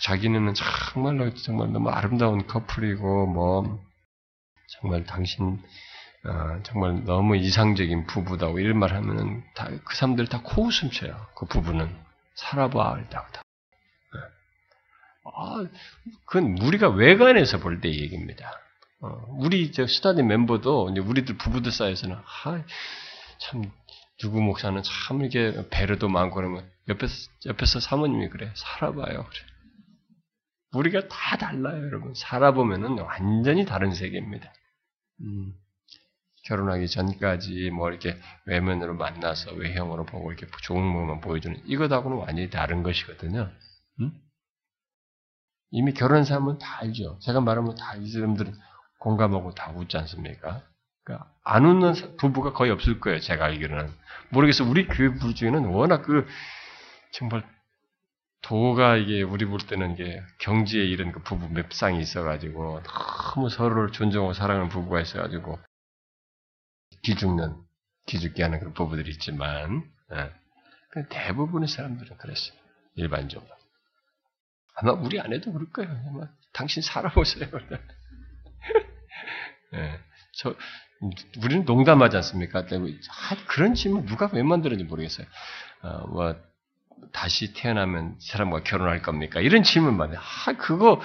자기는 정말로 정말 너무 아름다운 커플이고 뭐 정말 당신 어, 정말 너무 이상적인 부부다 고 이런 말 하면은 다 그 사람들 다 코웃음 쳐요. 그 부부는 살아봐 일다고 다. 아, 그건 우리가 외관에서 볼 때 얘기입니다. 어, 우리 저 스타디 멤버도 우리들 부부들 사이에서는 아, 참 누구 목사는 참 이렇게 배려도 많고 그러면 옆에서 옆에서 사모님이 그래 살아봐요. 그래. 우리가 다 달라요, 여러분. 살아보면은 완전히 다른 세계입니다. 음, 결혼하기 전까지 뭐 이렇게 외면으로 만나서 외형으로 보고 이렇게 좋은 모습만 보여주는 이것하고는 완전히 다른 것이거든요. 음? 이미 결혼한 사람은 다 알죠. 제가 말하면 다 이 사람들은 공감하고 다 웃지 않습니까? 그러니까 안 웃는 부부가 거의 없을 거예요. 제가 알기로는 모르겠어. 우리 교회 부부 중에는 워낙 그 정말 도가 이게 우리 볼 때는 이게 경지에 이른 그 부부 맵상이 있어가지고 너무 서로를 존중하고 사랑하는 부부가 있어가지고 기죽는 기죽게 하는 그런 부부들이 있지만 예. 대부분의 사람들은 그랬어요 일반적으로 아마 우리 아내도 그럴 거예요 아마 당신 살아보세요 [laughs] 예. 저 우리는 농담하지 않습니까? 아, 그런 질문 누가 왜 만들었는지 모르겠어요. 어, 뭐 다시 태어나면 사람과 결혼할 겁니까? 이런 질문 받아요. 아, 그거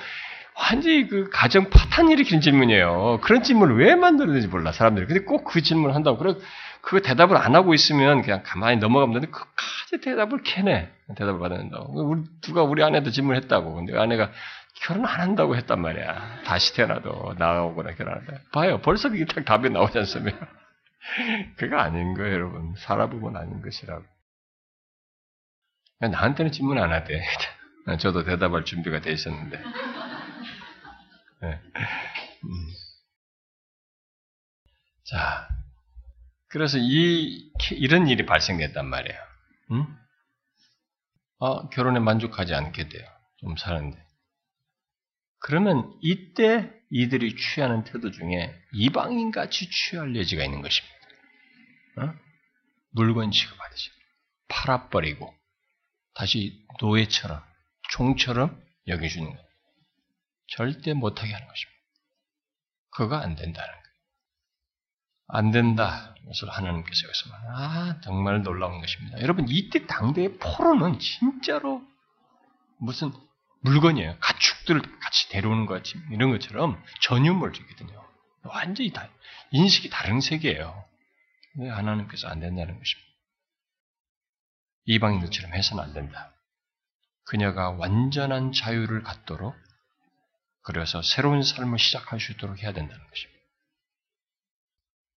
완전히 그 가정 파탄 일으키는 질문이에요. 그런 질문을 왜 만들었는지 몰라, 사람들이. 근데 꼭 그 질문을 한다고. 그래, 그거 대답을 안 하고 있으면 그냥 가만히 넘어가면 되는데, 그까지 대답을 캐내. 대답을 받아낸다고. 우리, 누가 우리 아내도 질문했다고. 근데 아내가 결혼 안 한다고 했단 말이야. 다시 태어나도 나오거나 결혼한다. 봐요. 벌써 그게 딱 답이 나오지 않습니까? [laughs] 그거 아닌 거예요, 여러분. 살아보면 아닌 것이라고. 나한테는 질문 안 하대. [laughs] 저도 대답할 준비가 돼 있었는데. [laughs] 네. 음. 자, 그래서 이 이런 일이 발생됐단 말이에요. 응? 아, 결혼에 만족하지 않게 돼요. 좀 사는데. 그러면 이때 이들이 취하는 태도 중에 이방인 같이 취할 여지가 있는 것입니다. 어? 물건 취급하듯이 팔아버리고 다시 노예처럼, 종처럼 여겨주는 거예요. 절대 못하게 하는 것입니다. 그거 안 된다는. 안 된다. 이것을 하나님께서 여기서 말 아, 정말 놀라운 것입니다. 여러분, 이때 당대의 포로는 진짜로 무슨 물건이에요. 가축들을 같이 데려오는 것 같이, 이런 것처럼 전유물이거든요. 완전히 다, 인식이 다른 세계예요. 왜 하나님께서 안 된다는 것입니다. 이방인들처럼 해서는 안 된다. 그녀가 완전한 자유를 갖도록 그래서 새로운 삶을 시작할 수 있도록 해야 된다는 것입니다.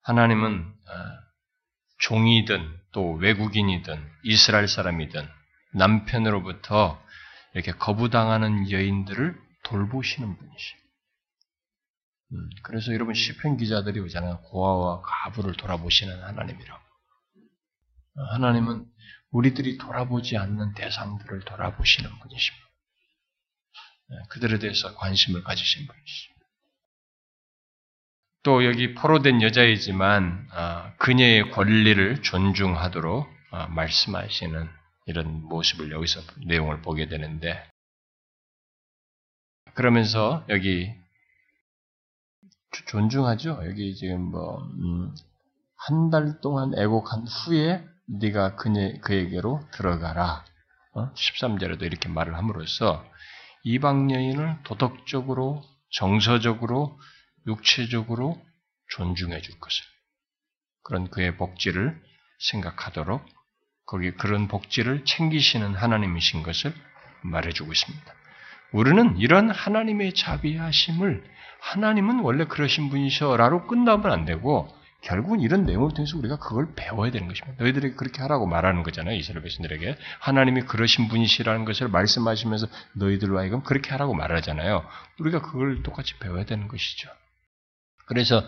하나님은 아, 종이든 또 외국인이든 이스라엘 사람이든 남편으로부터 이렇게 거부당하는 여인들을 돌보시는 분이시. 음, 그래서 여러분 시편 기자들이 오잖아요. 고아와 가부를 돌아보시는 하나님이라고. 하나님은 우리들이 돌아보지 않는 대상들을 돌아보시는 분이십니다. 네, 그들에 대해서 관심을 가지신 분이십니다. 또 여기 포로된 여자이지만 아, 그녀의 권리를 존중하도록 아, 말씀하시는 이런 모습을 여기서 내용을 보게 되는데 그러면서 여기 존중하죠. 여기 지금 뭐 한달 음, 동안 애곡한 후에 네가 그녀, 그에게로 들어가라. 어? 13절에도 이렇게 말을 함으로써 이방 여인을 도덕적으로, 정서적으로, 육체적으로 존중해 줄 것을. 그런 그의 복지를 생각하도록 거기 그런 복지를 챙기시는 하나님이신 것을 말해주고 있습니다. 우리는 이런 하나님의 자비하심을 하나님은 원래 그러신 분이셔라로 끝나면 안 되고 결국은 이런 내용을 통해서 우리가 그걸 배워야 되는 것입니다. 너희들에게 그렇게 하라고 말하는 거잖아요. 이스라엘 백성들에게. 하나님이 그러신 분이시라는 것을 말씀하시면서 너희들로 하여금 그렇게 하라고 말하잖아요. 우리가 그걸 똑같이 배워야 되는 것이죠. 그래서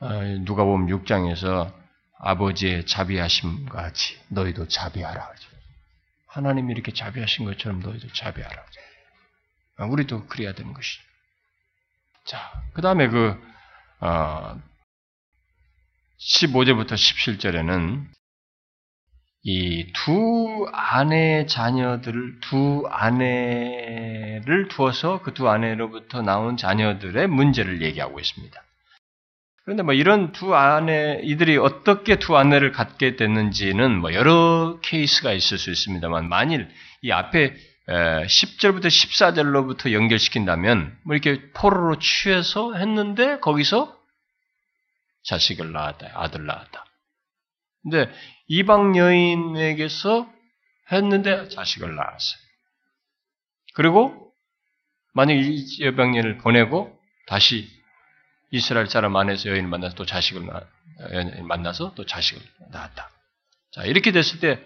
어, 누가 보면 6장에서 아버지의 자비하심 같이 너희도 자비하라. 하나님이 이렇게 자비하신 것처럼 너희도 자비하라. 아, 우리도 그래야 되는 것이죠. 자, 그 다음에 그, 어, 15절부터 17절에는 이 두 아내 자녀들을, 두 아내를 두어서 그 두 아내로부터 나온 자녀들의 문제를 얘기하고 있습니다. 그런데 뭐 이런 두 아내, 이들이 어떻게 두 아내를 갖게 됐는지는 뭐 여러 케이스가 있을 수 있습니다만, 만일 이 앞에 10절부터 14절로부터 연결시킨다면, 뭐 이렇게 포로로 취해서 했는데, 거기서 자식을 낳았다, 아들 낳았다. 근데 이방 여인에게서 했는데 자식을 낳았어요. 그리고 만약 이 이방 여인을 보내고 다시 이스라엘 사람 안에서 여인을 만나서 또 자식을 낳, 만나서 또 자식을 낳았다. 자 이렇게 됐을 때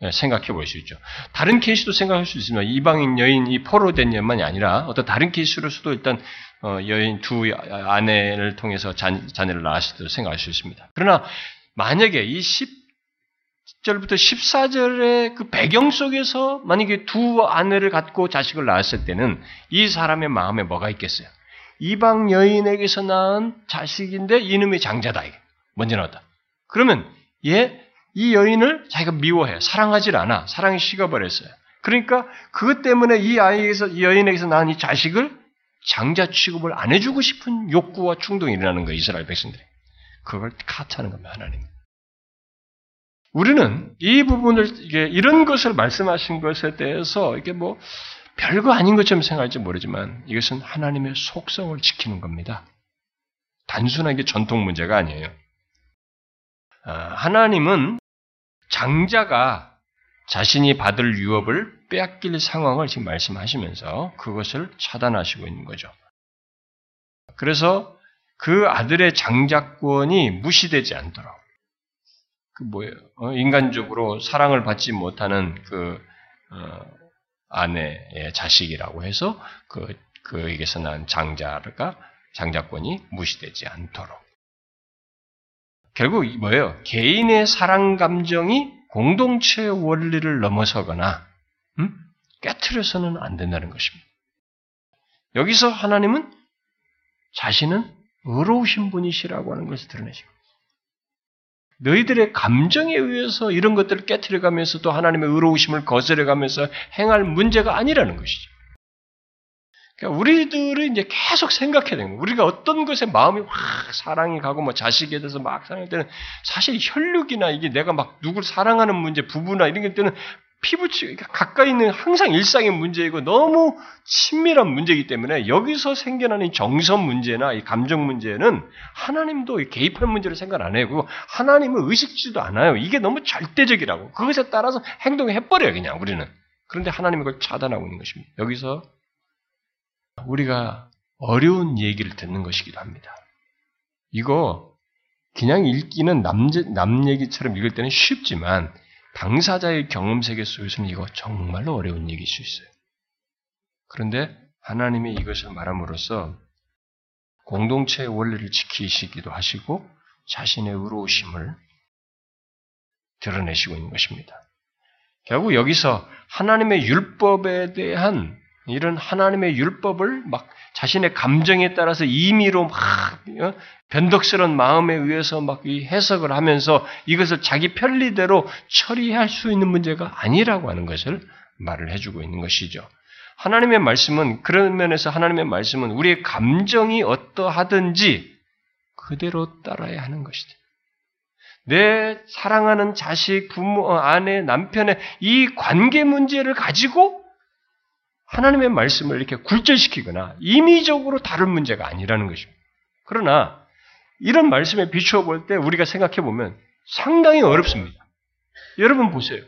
네, 생각해 볼 수 있죠. 다른 케이스도 생각할 수 있습니다. 이방인 여인 이 포로된 여만이 아니라 어떤 다른 케이스로서도 일단 어, 여인 두 아내를 통해서 자, 자녀를 낳았을 때 생각할 수 있습니다. 그러나 만약에 이 10절부터 14절의 그 배경 속에서 만약에 두 아내를 갖고 자식을 낳았을 때는 이 사람의 마음에 뭐가 있겠어요? 이방 여인에게서 낳은 자식인데 이놈이 장자다. 먼저 나왔다. 그러면 얘 이 여인을 자기가 미워해. 사랑하질 않아. 사랑이 식어버렸어요. 그러니까 그것 때문에 이 아이에게서, 이 여인에게서 낳은 이 자식을 장자 취급을 안 해주고 싶은 욕구와 충동이 일어나는 거예요. 이스라엘 백성들이. 그걸 카트하는 겁니다. 하나님. 우리는 이 부분을, 이게 이런 것을 말씀하신 것에 대해서 이게 뭐 별거 아닌 것처럼 생각할지 모르지만 이것은 하나님의 속성을 지키는 겁니다. 단순하게 전통 문제가 아니에요. 아, 하나님은 장자가 자신이 받을 유업을 빼앗길 상황을 지금 말씀하시면서 그것을 차단하시고 있는 거죠. 그래서 그 아들의 장자권이 무시되지 않도록 그 뭐예요? 어, 인간적으로 사랑을 받지 못하는 그 어, 아내의 자식이라고 해서 그 그에게서 난 장자가 장자권이 무시되지 않도록 결국 뭐예요? 개인의 사랑 감정이 공동체의 원리를 넘어서거나 음? 깨트려서는 안 된다는 것입니다. 여기서 하나님은 자신은 의로우신 분이시라고 하는 것을 드러내시고 너희들의 감정에 의해서 이런 것들을 깨트려가면서 또 하나님의 의로우심을 거스려가면서 행할 문제가 아니라는 것이죠. 그러니까 우리들은 이제 계속 생각해야 되는 거예요. 우리가 어떤 것에 마음이 확 사랑이 가고 뭐 자식에 대해서 막 사랑할 때는 사실 혈육이나 이게 내가 막 누굴 사랑하는 문제, 부부나 이런 게 때는 피부치 그러니까 가까이 있는 항상 일상의 문제이고 너무 친밀한 문제이기 때문에 여기서 생겨나는 정서 문제나 이 감정 문제는 하나님도 개입할 문제를 생각 안 해요. 하나님은 의식지도 않아요. 이게 너무 절대적이라고 그것에 따라서 행동을 해버려요 그냥 우리는. 그런데 하나님이 그걸 차단하고 있는 것입니다. 여기서 우리가 어려운 얘기를 듣는 것이기도 합니다. 이거 그냥 읽기는 남, 남 얘기처럼 읽을 때는 쉽지만 당사자의 경험 세계 속에서는 이거 정말로 어려운 얘기일 수 있어요. 그런데 하나님이 이것을 말함으로써 공동체의 원리를 지키시기도 하시고 자신의 의로우심을 드러내시고 있는 것입니다. 결국 여기서 하나님의 율법에 대한 이런 하나님의 율법을 막 자신의 감정에 따라서 임의로 막 어? 변덕스러운 마음에 의해서 막 해석을 하면서 이것을 자기 편리대로 처리할 수 있는 문제가 아니라고 하는 것을 말을 해주고 있는 것이죠. 하나님의 말씀은 그런 면에서 하나님의 말씀은 우리의 감정이 어떠하든지 그대로 따라야 하는 것이다. 내 사랑하는 자식, 부모, 아내, 남편의 이 관계 문제를 가지고 하나님의 말씀을 이렇게 굴절시키거나 임의적으로 다른 문제가 아니라는 것입니다. 그러나 이런 말씀에 비추어 볼 때 우리가 생각해 보면 상당히 어렵습니다. 여러분 보세요.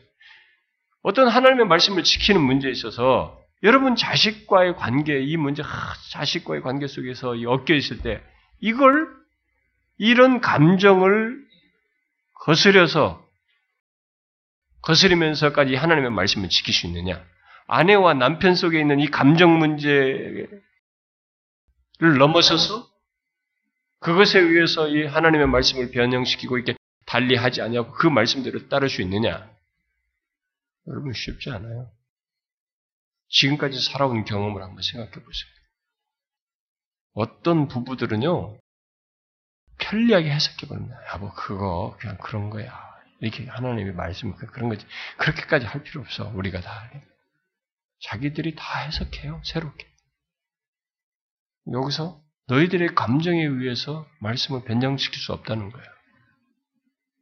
어떤 하나님의 말씀을 지키는 문제에 있어서 여러분 자식과의 관계, 이 문제, 하, 자식과의 관계 속에서 엮여 있을 때 이걸 이런 감정을 거스려서 거스리면서까지 하나님의 말씀을 지킬 수 있느냐? 아내와 남편 속에 있는 이 감정 문제를 넘어서서 그것에 의해서 이 하나님의 말씀을 변형시키고 이렇게 달리 하지 않냐고 그 말씀대로 따를 수 있느냐? 여러분 쉽지 않아요. 지금까지 살아온 경험을 한번 생각해 보세요. 어떤 부부들은요, 편리하게 해석해 버립니다. 여보, 그거 그냥 그런 거야. 이렇게 하나님이 말씀 그런 거지. 그렇게까지 할 필요 없어. 우리가 다. 자기들이 다 해석해요. 새롭게. 여기서 너희들의 감정에 의해서 말씀을 변경시킬 수 없다는 거예요.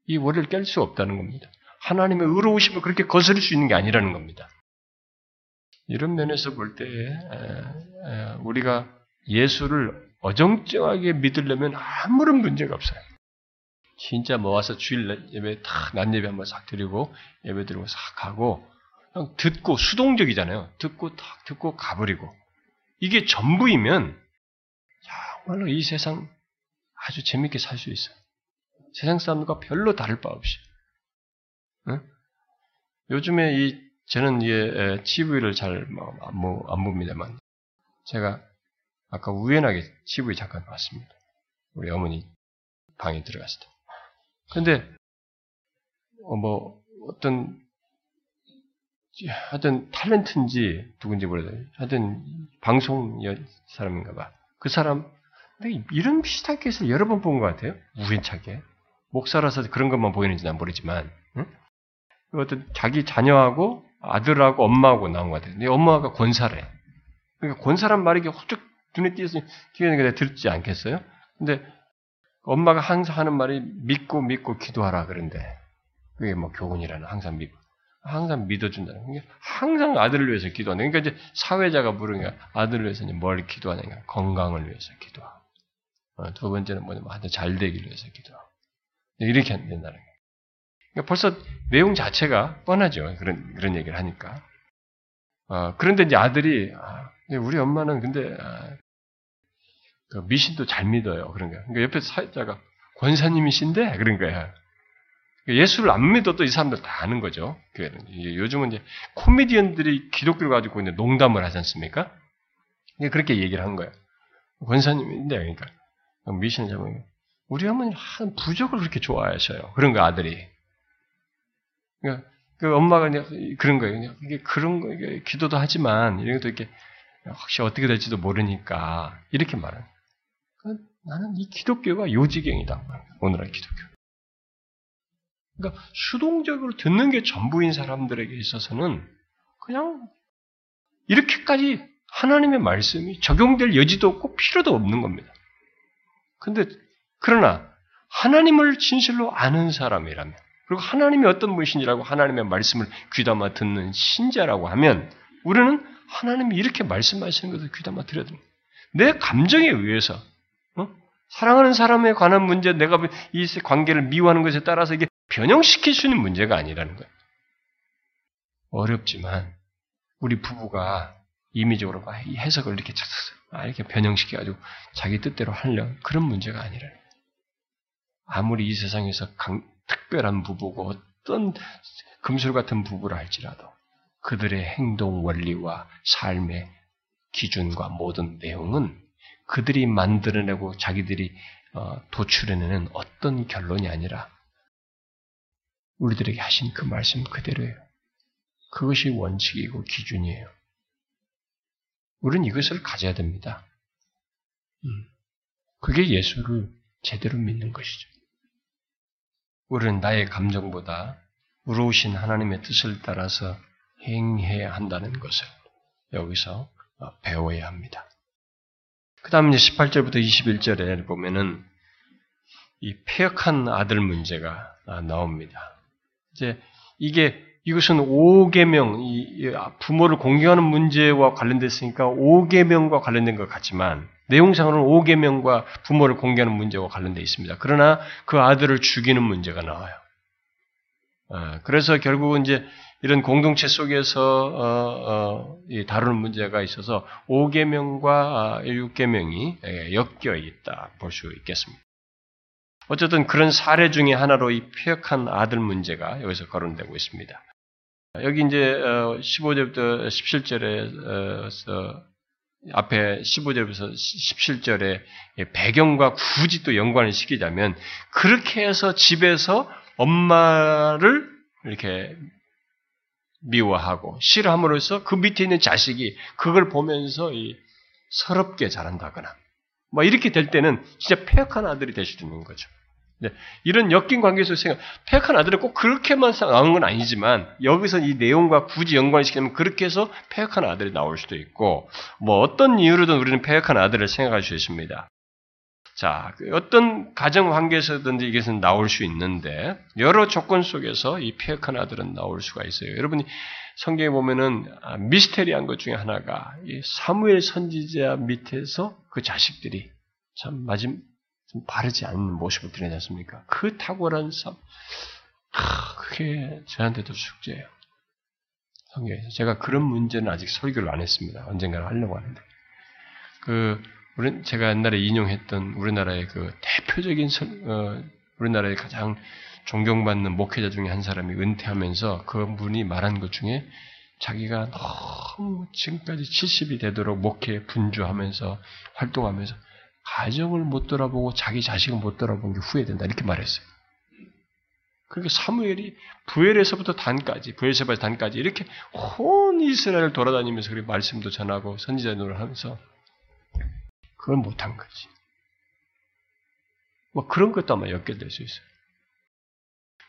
이 원리를 깰 수 없다는 겁니다. 하나님의 의로우심을 그렇게 거스를 수 있는 게 아니라는 겁니다. 이런 면에서 볼 때 우리가 예수를 어정쩡하게 믿으려면 아무런 문제가 없어요. 진짜 모아서 주일 예배 다낮 예배 한번 싹 드리고 예배 드리고 싹 가고 그냥 듣고 수동적이잖아요. 듣고 탁 듣고 가버리고 이게 전부이면 정말로 이 세상 아주 재밌게 살 수 있어요. 세상 사람과 별로 다를 바 없이. 응? 요즘에 이 저는 이 TV를 잘안 뭐, 봅니다만 제가 아까 우연하게 TV 잠깐 봤습니다. 우리 어머니 방에 들어갔을 때. 근데 어, 뭐 어떤 하여튼 탤런트인지 누군지 모르겠어요. 하여튼 방송 사람인가 봐. 그 사람 이런 비슷한 케이스를 여러 번 본 것 같아요. 우연찮게. 목사라서 그런 것만 보이는지 난 모르지만 응? 어떤 자기 자녀하고 아들하고 엄마하고 나온 것 같아요. 근데 엄마가 권사래. 그러니까 권사란 말이 홀쭉 눈에 기회는 내가 들지 않겠어요? 근데 엄마가 항상 하는 말이 믿고 믿고 기도하라 그런데 그게 뭐 교훈이라는 항상 믿고 항상 믿어준다는 게 항상 아들을 위해서 기도하는 그러니까 이제 사회자가 물으니까 아들을 위해서 뭘 기도하느냐 건강을 위해서 기도하고 어, 두 번째는 뭐냐면 아들 잘 되기를 위해서 기도하고 이렇게 된다는 거예요. 그러니까 벌써 내용 자체가 뻔하죠 그런 그런 얘기를 하니까 어, 그런데 이제 아들이 아, 우리 엄마는 근데 아, 그 미신도 잘 믿어요. 그런 거야. 그러니까 옆에 사회자가 권사님이신데 그런 거야. 그러니까 예수를 안 믿어도 이 사람들 다 아는 거죠. 요즘은 이제 코미디언들이 기독교를 가지고 있는 농담을 하지 않습니까? 그렇게 얘기를 한 거예요. 권사님인데 그러니까 미신을 잡으면 우리 어머니 한 부적을 그렇게 좋아하셔요. 그런 거 아들이. 그러니까 그 엄마가 그냥 그런 거예요. 이게 그런 거 이게 기도도 하지만 이런 것도 이렇게 혹시 어떻게 될지도 모르니까 이렇게 말하는 그러니까 나는 이 기독교가 요지경이다. 오늘의 기독교. 그러니까 수동적으로 듣는 게 전부인 사람들에게 있어서는 그냥 이렇게까지 하나님의 말씀이 적용될 여지도 없고 필요도 없는 겁니다. 근데 그러나 하나님을 진실로 아는 사람이라면 그리고 하나님이 어떤 분이신지라고 하나님의 말씀을 귀담아 듣는 신자라고 하면 우리는 하나님이 이렇게 말씀하시는 것을 귀담아 들어야 됩니다. 내 감정에 의해서 어? 사랑하는 사람에 관한 문제, 내가 이 관계를 미워하는 것에 따라서 이게 변형시킬 수 있는 문제가 아니라는 거예요. 어렵지만 우리 부부가 임의적으로 이 해석을 이렇게 아, 이렇게 변형시켜가지고 자기 뜻대로 하려는 그런 문제가 아니라는. 아무리 이 세상에서 강, 특별한 부부고 어떤 금술 같은 부부라 할지라도 그들의 행동 원리와 삶의 기준과 모든 내용은 그들이 만들어내고 자기들이 어, 도출해내는 어떤 결론이 아니라 우리들에게 하신 그 말씀 그대로예요. 그것이 원칙이고 기준이에요. 우리는 이것을 가져야 됩니다. 음. 그게 예수를 제대로 믿는 것이죠. 우리는 나의 감정보다 우로우신 하나님의 뜻을 따라서 행해야 한다는 것을 여기서 배워야 합니다. 그 다음 이제 18절부터 21절에 보면은 이 폐역한 아들 문제가 나옵니다. 이제 이게 이것은 5계명, 부모를 공경하는 문제와 관련됐으니까 5계명과 관련된 것 같지만 내용상으로는 5계명과 부모를 공경하는 문제와 관련되어 있습니다. 그러나 그 아들을 죽이는 문제가 나와요. 아, 그래서 결국은 이제 이런 공동체 속에서 어, 어, 다루는 문제가 있어서 5계명과 6계명이 아, 엮여 있다 볼 수 있겠습니다. 어쨌든 그런 사례 중에 하나로 이 폐역한 아들 문제가 여기서 거론되고 있습니다. 여기 이제 15절부터 어, 17절에 앞에 15절부터 17절에 배경과 굳이 또 연관을 시키자면 그렇게 해서 집에서 엄마를 이렇게 미워하고 싫어함으로써 그 밑에 있는 자식이 그걸 보면서 서럽게 자란다거나 뭐 이렇게 될 때는 진짜 폐역한 아들이 될 수도 있는 거죠. 네, 이런 엮인 관계에서 생각, 폐역한 아들은 꼭 그렇게만 나오는 건 아니지만 여기서 이 내용과 굳이 연관을 시키면 그렇게 해서 폐역한 아들이 나올 수도 있고 뭐 어떤 이유로든 우리는 폐역한 아들을 생각할 수 있습니다. 자, 그 어떤 가정 관계에서든지 이것은 나올 수 있는데 여러 조건 속에서 이 폐역한 아들은 나올 수가 있어요. 여러분이 성경에 보면은 아, 미스테리한 것 중에 하나가 사무엘 선지자 밑에서 그 자식들이 참 마지막 좀 바르지 않은 모습을 드러내지 않습니까? 그 탁월한 삶, 아, 그게 저한테도 숙제예요. 성경에서 제가 그런 문제는 아직 설교를 안 했습니다. 언젠가는 하려고 하는데 그 제가 옛날에 인용했던 우리나라의 그 대표적인 어, 우리나라의 가장 존경받는 목회자 중에 한 사람이 은퇴하면서 그 분이 말한 것 중에 자기가 너무 지금까지 70이 되도록 목회 분주하면서 활동하면서 가정을 못 돌아보고 자기 자식을 못 돌아본 게 후회된다 이렇게 말했어요. 그러니까 사무엘이 부엘에서부터 단까지, 부엘에서부터 단까지 이렇게 온 이스라엘을 돌아다니면서 그렇게 말씀도 전하고 선지자 노릇을 하면서 그걸 못한 거지. 뭐 그런 것도 아마 연결될 수 있어요.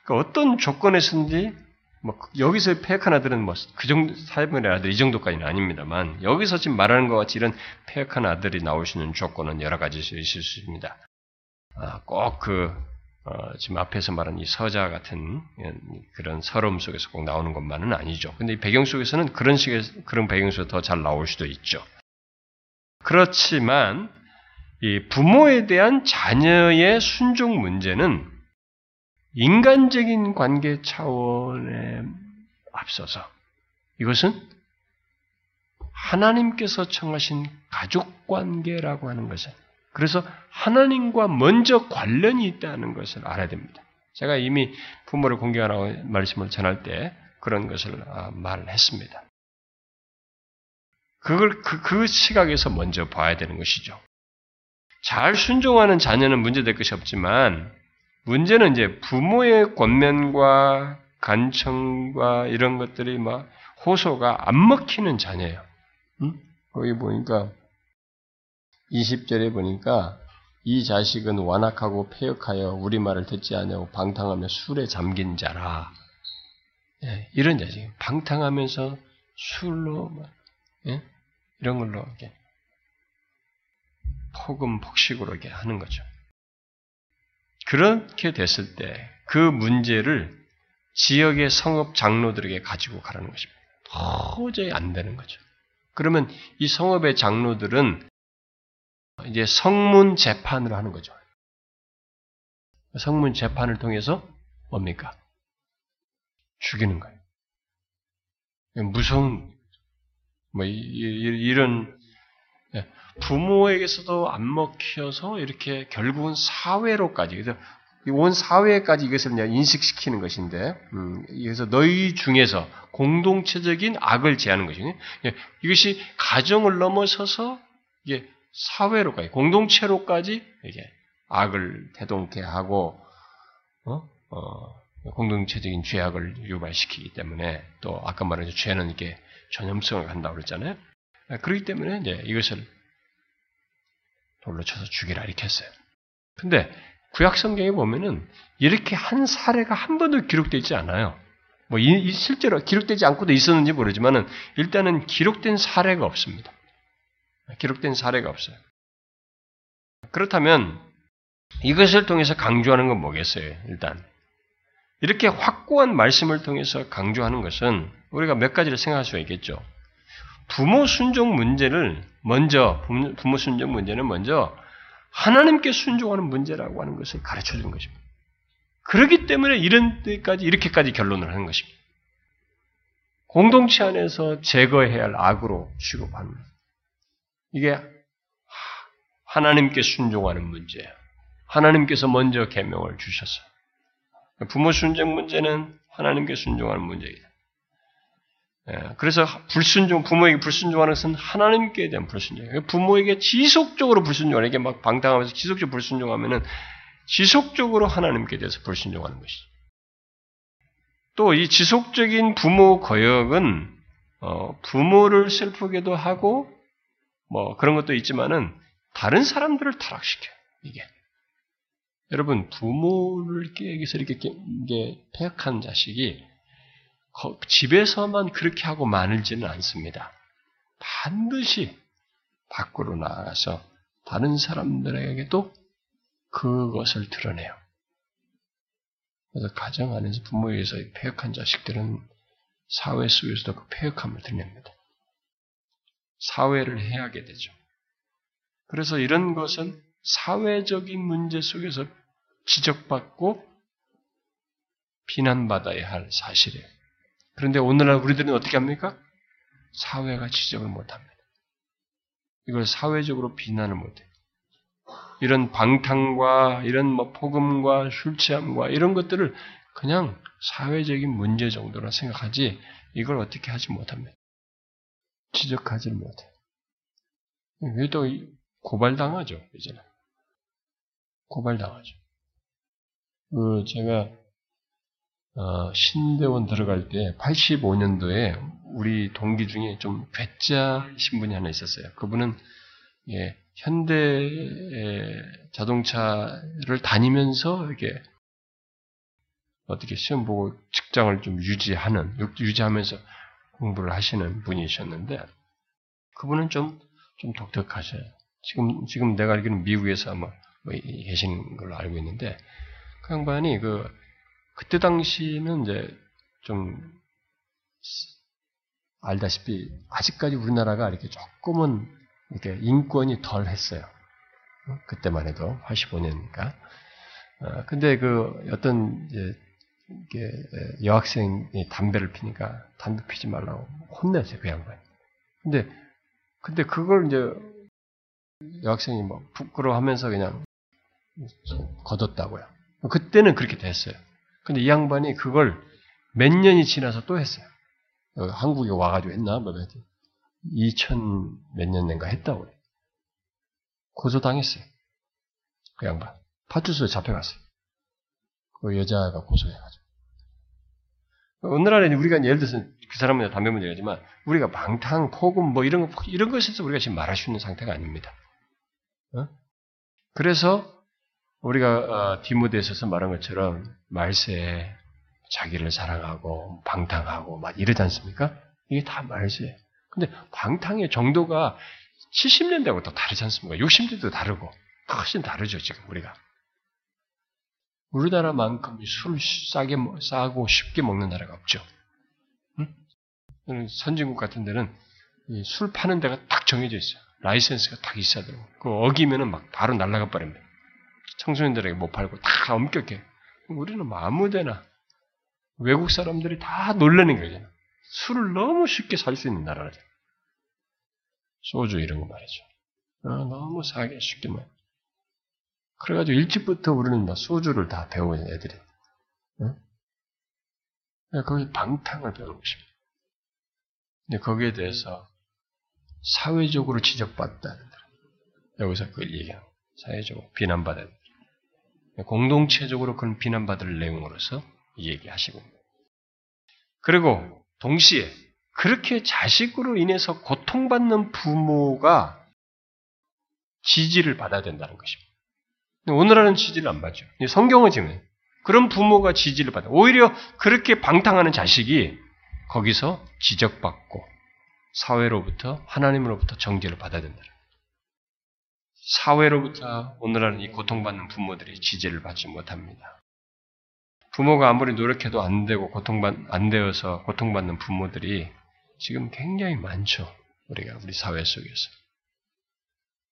그러니까 어떤 조건에서든지 뭐 여기서 패역한 아들은 뭐 그 정도 사무엘의 아들 이 정도까지는 아닙니다만 여기서 지금 말하는 것 같이 이런 패역한 아들이 나올 수 있는 조건은 여러 가지 있을 수 있습니다. 아, 꼭 그 어, 지금 앞에서 말한 이 서자 같은 그런 서러움 속에서 꼭 나오는 것만은 아니죠. 근데 이 배경 속에서는 그런 식의 그런 배경 속에서 더 잘 나올 수도 있죠. 그렇지만 이 부모에 대한 자녀의 순종 문제는 인간적인 관계 차원에 앞서서 이것은 하나님께서 청하신 가족 관계라고 하는 것을 그래서 하나님과 먼저 관련이 있다는 것을 알아야 됩니다. 제가 이미 부모를 공경하라고 말씀을 전할 때 그런 것을 아, 말을 했습니다. 그걸 그, 그 시각에서 먼저 봐야 되는 것이죠. 잘 순종하는 자녀는 문제될 것이 없지만 문제는 이제 부모의 권면과 간청과 이런 것들이 막 호소가 안 먹히는 자녀예요. 응? 거기 보니까 20절에 보니까 이 자식은 완악하고 폐역하여 우리 말을 듣지 않냐고 방탕하며 술에 잠긴 자라. 예, 이런 자식. 방탕하면서 술로 막, 예? 이런 걸로 이렇게 폭음 폭식으로 이렇게 하는 거죠. 그렇게 됐을 때 그 문제를 지역의 성읍 장로들에게 가지고 가라는 것입니다. 도저히 안 되는 거죠. 그러면 이 성읍의 장로들은 이제 성문 재판을 하는 거죠. 성문 재판을 통해서 뭡니까? 죽이는 거예요. 무서운 뭐 이런 예, 부모에게서도 안 먹혀서 이렇게 결국은 사회로까지 그래서 온 사회까지 이것을 인식시키는 것인데 음, 그래서 너희 중에서 공동체적인 악을 제하는 것이니 예, 이것이 가정을 넘어서서 이게 사회로까지 공동체로까지 이게 악을 대동케 하고 어? 어, 공동체적인 죄악을 유발시키기 때문에 또 아까 말한 죄는 이게 전염성을 간다고 그랬잖아요. 그렇기 때문에 이제 이것을 돌로 쳐서 죽이라 이렇게 했어요. 근데 구약 성경에 보면은 이렇게 한 사례가 한 번도 기록되어 있지 않아요. 뭐 이, 실제로 기록되지 않고도 있었는지 모르지만은 일단은 기록된 사례가 없습니다. 기록된 사례가 없어요. 그렇다면 이것을 통해서 강조하는 건 뭐겠어요? 일단 이렇게 확고한 말씀을 통해서 강조하는 것은 우리가 몇 가지를 생각할 수가 있겠죠. 부모 순종 문제를 먼저 부모 순종 문제는 먼저 하나님께 순종하는 문제라고 하는 것을 가르쳐 주는 것입니다. 그렇기 때문에 이런 데까지 이렇게까지 결론을 하는 것입니다. 공동체 안에서 제거해야 할 악으로 취급하는 이게 하나님께 순종하는 문제예요. 하나님께서 먼저 계명을 주셨어요. 부모 순종 문제는 하나님께 순종하는 문제이다. 예, 그래서 불순종, 부모에게 불순종하는 것은 하나님께 대한 불순종이에요. 부모에게 지속적으로 불순종하는, 이게 막 방탕하면서 지속적으로 불순종하면은 지속적으로 하나님께 대해서 불순종하는 것이죠. 또 이 지속적인 부모 거역은, 어, 부모를 슬프게도 하고, 뭐 그런 것도 있지만은 다른 사람들을 타락시켜요, 이게. 여러분, 부모를 여기서 이렇게 이게 폐역한 자식이 집에서만 그렇게 하고 많을지는 않습니다. 반드시 밖으로 나가서 다른 사람들에게도 그것을 드러내요. 그래서 가정 안에서 부모에서 폐역한 자식들은 사회 속에서도 그 폐역함을 드립니다. 사회를 해하게 되죠. 그래서 이런 것은 사회적인 문제 속에서 지적받고 비난받아야 할 사실이에요. 그런데 오늘날 우리들은 어떻게 합니까? 사회가 지적을 못합니다. 이걸 사회적으로 비난을 못해요. 이런 방탕과 이런 뭐 폭음과 술 취함과 이런 것들을 그냥 사회적인 문제 정도로 생각하지 이걸 어떻게 하지 못합니다. 지적하지 못해요. 왜또 고발당하죠, 이제는. 고발당하죠. 그, 제가, 어, 신대원 들어갈 때 85년도에 우리 동기 중에 좀 괴짜신 분이 하나 있었어요. 그분은, 예, 현대 자동차를 다니면서 이렇게 어떻게 시험 보고 직장을 좀 유지하는, 유지하면서 공부를 하시는 분이셨는데, 그분은 좀, 좀 독특하셔요. 지금, 지금 내가 알기로는 미국에서 아마 뭐 계신 걸로 알고 있는데, 그 양반이 그, 그때 당시는 이제 좀, 알다시피, 아직까지 우리나라가 이렇게 조금은 이렇게 인권이 덜 했어요. 그때만 해도, 85년이니까. 어, 근데 그, 어떤, 이제, 여학생이 담배를 피니까 담배 피지 말라고 혼냈어요, 그 양반이. 근데, 근데 그걸 이제 여학생이 뭐 부끄러워하면서 그냥 걷었다고요. 그때는 그렇게 됐어요. 근데 이 양반이 그걸 몇 년이 지나서 또 했어요. 어, 한국에 와가지고 했나? 뭐, 2000 몇 년인가 했다고 그래. 고소당했어요. 그 양반. 파출소에 잡혀갔어요. 그 여자가 고소해가지고. 오늘날에는 우리가 예를 들어서 그 사람은 담배 문제가지만 우리가 방탕, 폭음 뭐 이런 거, 이런 것에서 우리가 지금 말할 수 있는 상태가 아닙니다. 어? 그래서 우리가 어, 디모데에서 말한 것처럼 말세에 자기를 사랑하고 방탕하고 막 이러지 않습니까? 이게 다 말세예요. 근데 방탕의 정도가 70년대하고 또 다르지 않습니까? 60년대도 다르고 훨씬 다르죠 지금 우리가. 우리나라만큼 술 싸게 싸고 쉽게 먹는 나라가 없죠. 응? 선진국 같은 데는 술 파는 데가 딱 정해져 있어요. 라이센스가 딱 있어야 되고 그 어기면은 막 바로 날라가 버립니다. 청소년들에게 못 팔고 다 엄격해. 우리는 뭐 아무데나 외국 사람들이 다 놀라는 거잖아. 술을 너무 쉽게 살 수 있는 나라죠. 소주 이런 거 말이죠. 아, 너무 싸게 쉽게 말. 그래가지고 일찍부터 우리는 막 소주를 다 배우는 애들이. 응? 거기 방탕을 배우는 것입니다. 근데 거기에 대해서 사회적으로 지적받다는 여기서 그걸 얘기하고 사회적으로 비난받아야 공동체적으로 그런 비난받을 내용으로서 얘기하시고 그리고 동시에 그렇게 자식으로 인해서 고통받는 부모가 지지를 받아야 된다는 것입니다. 오늘날은 지지를 안 받죠. 성경은 지금 그런 부모가 지지를 받아. 오히려 그렇게 방탕하는 자식이 거기서 지적받고 사회로부터 하나님으로부터 정죄를 받아야 된다. 사회로부터 오늘날은 이 고통받는 부모들이 지지를 받지 못합니다. 부모가 아무리 노력해도 안 되고 고통받 안 되어서 고통받는 부모들이 지금 굉장히 많죠. 우리가 우리 사회 속에서.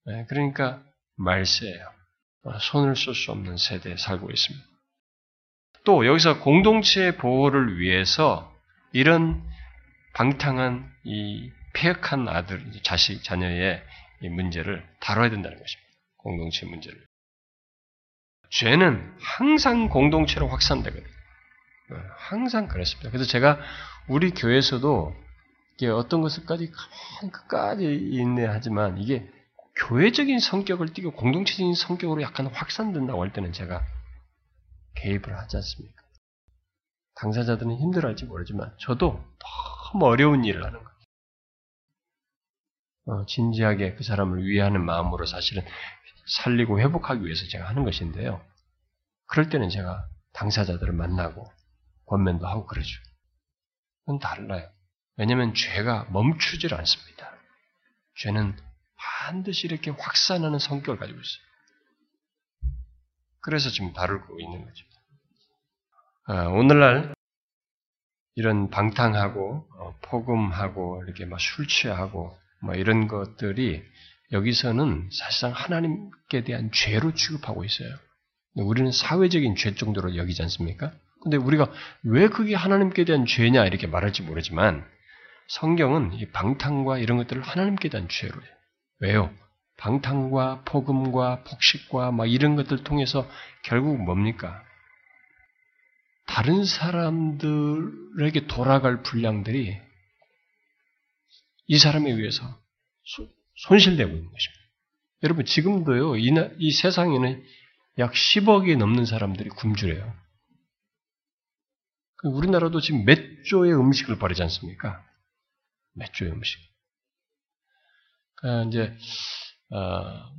네, 그러니까 말세예요. 손을 쓸 수 없는 세대에 살고 있습니다. 또 여기서 공동체 보호를 위해서 이런 방탕한 이 폐역한 아들, 자식, 자녀의 이 문제를 다뤄야 된다는 것입니다. 공동체 문제를. 죄는 항상 공동체로 확산되거든요. 어, 항상 그렇습니다. 그래서 제가 우리 교회에서도 이게 어떤 것을까지 끝까지 인내하지만 이게 교회적인 성격을 띠고 공동체적인 성격으로 약간 확산된다고 할 때는 제가 개입을 하지 않습니까? 당사자들은 힘들어할지 모르지만 저도 너무 어려운 일을 하는 거예요. 어, 진지하게 그 사람을 위하는 마음으로 사실은 살리고 회복하기 위해서 제가 하는 것인데요. 그럴 때는 제가 당사자들을 만나고 권면도 하고 그러죠. 그건 달라요. 왜냐하면 죄가 멈추질 않습니다. 죄는 반드시 이렇게 확산하는 성격을 가지고 있어요. 그래서 지금 다루고 있는 거죠. 아, 오늘날 이런 방탕하고 어, 폭음하고 이렇게 막 술 취하고 뭐 이런 것들이 여기서는 사실상 하나님께 대한 죄로 취급하고 있어요. 우리는 사회적인 죄 정도로 여기지 않습니까? 근데 우리가 왜 그게 하나님께 대한 죄냐 이렇게 말할지 모르지만 성경은 이 방탕과 이런 것들을 하나님께 대한 죄로 해요. 왜요? 방탕과 폭음과 폭식과 막 이런 것들 통해서 결국 뭡니까? 다른 사람들에게 돌아갈 분량들이 이 사람에 의해서 손실되고 있는 것입니다. 여러분 지금도요 이, 이 세상에는 약 10억이 넘는 사람들이 굶주려요. 그 우리나라도 지금 몇 조의 음식을 버리지 않습니까? 몇 조의 음식. 그러니까 이제 어,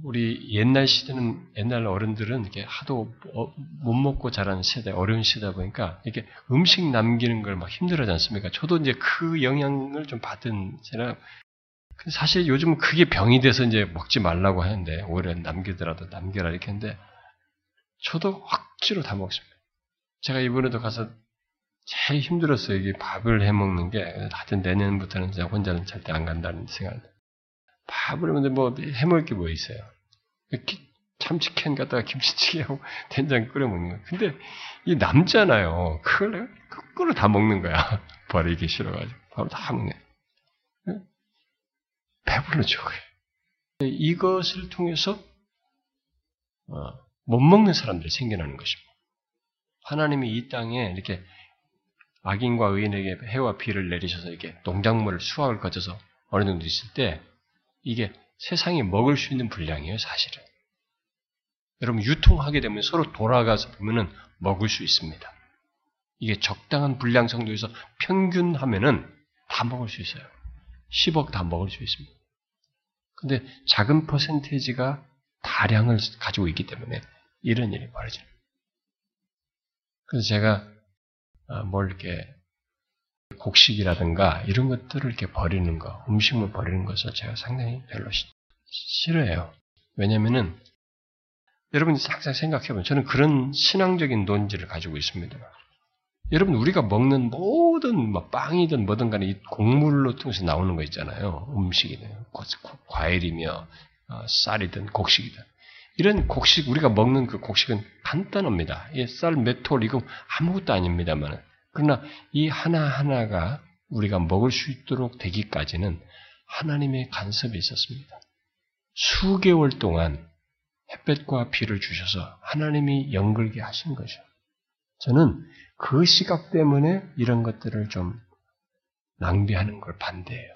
우리 옛날 시대는 옛날 어른들은 이렇게 하도 어, 못 먹고 자란 세대, 어려운 시대다 보니까 이렇게 음식 남기는 걸 막 힘들어하지 않습니까? 저도 이제 그 영향을 좀 받은 제가 사실 요즘은 그게 병이 돼서 이제 먹지 말라고 하는데 오히려 남기더라도 남겨라 이렇게 했는데 저도 억지로 다 먹습니다. 제가 이번에도 가서 제일 힘들었어요. 이게 밥을 해 먹는 게 하여튼 내년부터는 제가 혼자는 절대 안 간다는 생각. 밥을 근데 뭐 해먹을 게 뭐 있어요? 참치캔 갖다가 김치찌개하고 [laughs] 된장 끓여 먹는 거. 근데 이 남잖아요. 그걸 거꾸로 다 먹는 거야. [laughs] 버리기 싫어가지고 밥을 다 먹네. 배불러죠. 이것을 통해서 어, 못 먹는 사람들이 생겨나는 것입니다. 하나님이 이 땅에 이렇게 악인과 의인에게 해와 비를 내리셔서 이렇게 농작물을 수확을 거쳐서 어느 정도 있을 때 이게 세상이 먹을 수 있는 분량이에요, 사실은. 여러분 유통하게 되면 서로 돌아가서 보면은 먹을 수 있습니다. 이게 적당한 분량 정도에서 평균하면은 다 먹을 수 있어요. 10억 다 먹을 수 있습니다. 근데 작은 퍼센테이지가 다량을 가지고 있기 때문에 이런 일이 벌어져요. 그래서 제가 아, 뭘 이렇게 곡식이라든가 이런 것들을 이렇게 버리는 거, 음식물 버리는 것을 제가 상당히 별로 싫어해요. 왜냐면은 여러분이 항상 생각해보면 저는 그런 신앙적인 논지를 가지고 있습니다. 여러분 우리가 먹는 모든 뭐 빵이든 뭐든 간에 이 곡물로 통해서 나오는 거 있잖아요. 음식이든 과일이며 어, 쌀이든 곡식이든 이런 곡식 우리가 먹는 그 곡식은 간단합니다. 쌀 몇 톨 이거 아무것도 아닙니다만 그러나 이 하나 하나가 우리가 먹을 수 있도록 되기까지는 하나님의 간섭이 있었습니다. 수개월 동안 햇볕과 비를 주셔서 하나님이 연글게 하신 거죠. 저는 그 시각 때문에 이런 것들을 좀 낭비하는 걸 반대해요.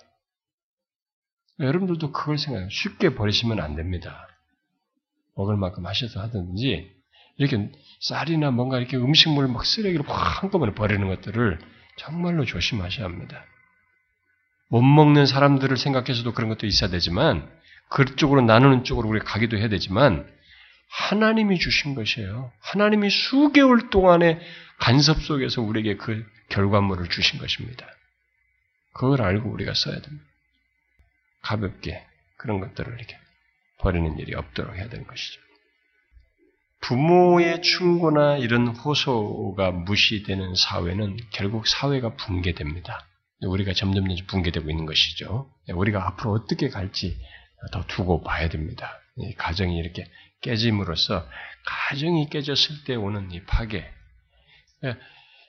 여러분들도 그걸 생각해요. 쉽게 버리시면 안 됩니다. 먹을 만큼 하셔서 하든지, 이렇게 쌀이나 뭔가 이렇게 음식물을 막 쓰레기로 확 한꺼번에 버리는 것들을 정말로 조심하셔야 합니다. 못 먹는 사람들을 생각해서도 그런 것도 있어야 되지만, 그쪽으로 나누는 쪽으로 우리가 가기도 해야 되지만, 하나님이 주신 것이에요. 하나님이 수개월 동안의 간섭 속에서 우리에게 그 결과물을 주신 것입니다. 그걸 알고 우리가 써야 됩니다. 가볍게 그런 것들을 이렇게 버리는 일이 없도록 해야 되는 것이죠. 부모의 충고나 이런 호소가 무시되는 사회는 결국 사회가 붕괴됩니다. 우리가 점점 붕괴되고 있는 것이죠. 우리가 앞으로 어떻게 갈지 더 두고 봐야 됩니다. 가정이 이렇게 깨짐으로써 가정이 깨졌을 때 오는 이 파괴,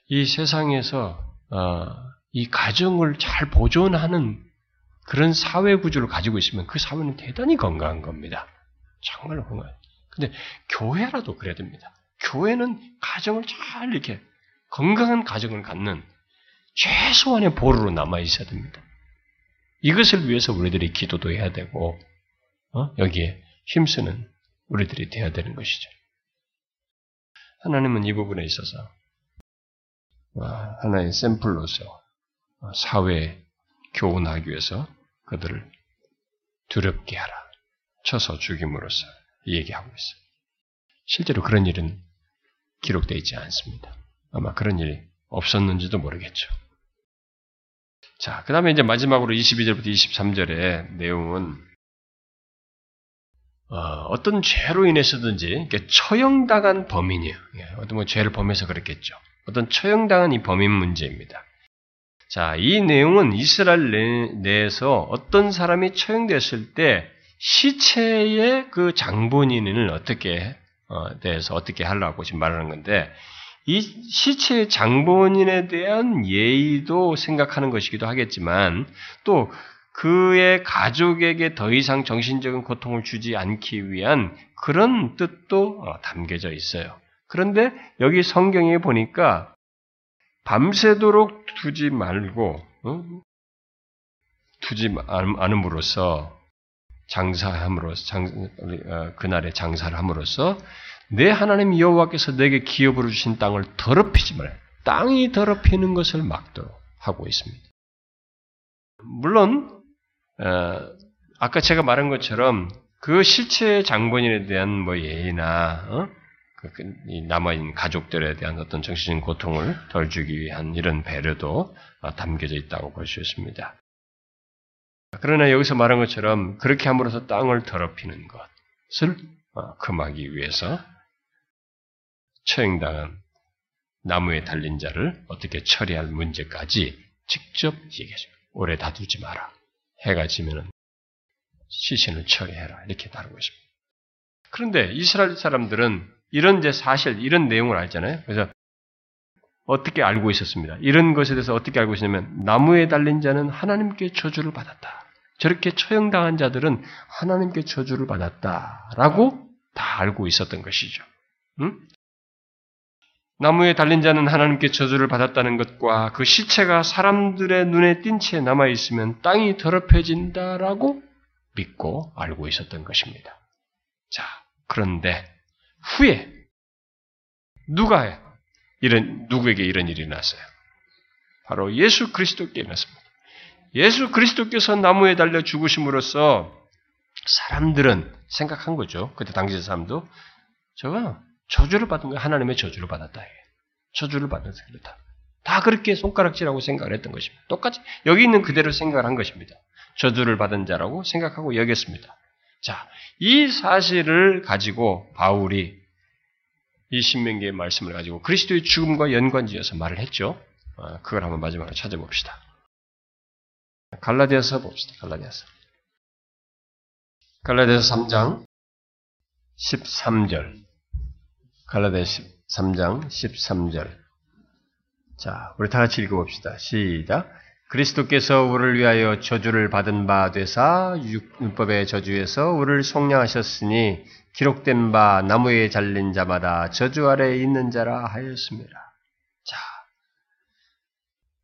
이 세상에서 어, 이 가정을 잘 보존하는 그런 사회 구조를 가지고 있으면 그 사회는 대단히 건강한 겁니다. 정말로 건강해요. 근데 교회라도 그래야 됩니다. 교회는 가정을 잘 이렇게 건강한 가정을 갖는 최소한의 보루로 남아 있어야 됩니다. 이것을 위해서 우리들이 기도도 해야 되고 어? 여기에 힘쓰는 우리들이 되어야 되는 것이죠. 하나님은 이 부분에 있어서 하나의 샘플로서 사회에 교훈하기 위해서 그들을 두렵게 하라. 쳐서 죽임으로써 얘기하고 있어요. 실제로 그런 일은 기록되어 있지 않습니다. 아마 그런 일이 없었는지도 모르겠죠. 자, 그 다음에 이제 마지막으로 22절부터 23절의 내용은 어, 떤 죄로 인해서든지 처형당한 범인이에요. 예, 어떤 뭐 죄를 범해서 그랬겠죠. 어떤 처형당한 이 범인 문제입니다. 자, 이 내용은 이스라엘 내에서 어떤 사람이 처형됐을 때 시체의 그 장본인을 어떻게 어, 대해서 어떻게 하려고 지금 말하는 건데 이 시체의 장본인에 대한 예의도 생각하는 것이기도 하겠지만 또 그의 가족에게 더 이상 정신적인 고통을 주지 않기 위한 그런 뜻도 어, 담겨져 있어요. 그런데 여기 성경에 보니까 밤새도록 두지 말고 어? 두지 않음으로써 장사함으로써 장, 어, 그날에 장사를 함으로써 내 하나님 여호와께서 내게 기업으로 주신 땅을 더럽히지 말아요. 땅이 더럽히는 것을 막도록 하고 있습니다. 물론 어, 아까 제가 말한 것처럼 그 실체 장본인에 대한 뭐 예의나 어? 그, 그 남아있는 가족들에 대한 어떤 정신적인 고통을 덜 주기 위한 이런 배려도 어, 담겨져 있다고 볼 수 있습니다. 그러나 여기서 말한 것처럼 그렇게 함으로써 땅을 더럽히는 것을 금하기 위해서 처형당한 나무에 달린 자를 어떻게 처리할 문제까지 직접 얘기해줘요. 오래 다두지 마라. 해가 지면은 시신을 처리해라. 이렇게 다루고 있습니다. 그런데 이스라엘 사람들은 이런 이제 사실, 이런 내용을 알잖아요. 그래서 어떻게 알고 있었습니다. 이런 것에 대해서 어떻게 알고 있냐면 나무에 달린 자는 하나님께 저주를 받았다. 저렇게 처형당한 자들은 하나님께 저주를 받았다라고 다 알고 있었던 것이죠. 응? 나무에 달린 자는 하나님께 저주를 받았다는 것과 그 시체가 사람들의 눈에 띈 채 남아 있으면 땅이 더럽혀진다라고 믿고 알고 있었던 것입니다. 자, 그런데 후에 누가 이런 누구에게 이런 일이 났어요? 바로 예수 그리스도께 일어났습니다. 예수 그리스도께서 나무에 달려 죽으심으로써 사람들은 생각한 거죠. 그때 당시 사람도 저가 저주를 받은 거야. 하나님의 저주를 받았다. 저주를 받아서 그렇다. 다 그렇게 손가락질하고 생각을 했던 것입니다. 똑같이 여기 있는 그대로 생각을 한 것입니다. 저주를 받은 자라고 생각하고 여겼습니다. 자, 이 사실을 가지고 바울이 이 신명기의 말씀을 가지고 그리스도의 죽음과 연관지어서 말을 했죠. 어, 그걸 한번 마지막으로 찾아봅시다. 갈라디아서 봅시다. 갈라디아서. 갈라디아서 3장 13절. 갈라디아 3장 13절. 자, 우리 다 같이 읽어봅시다. 시작. 그리스도께서 우리를 위하여 저주를 받은 바 되사 율법의 저주에서 우리를 속량하셨으니 기록된 바 나무에 잘린 자마다 저주 아래 있는 자라 하였습니다. 자,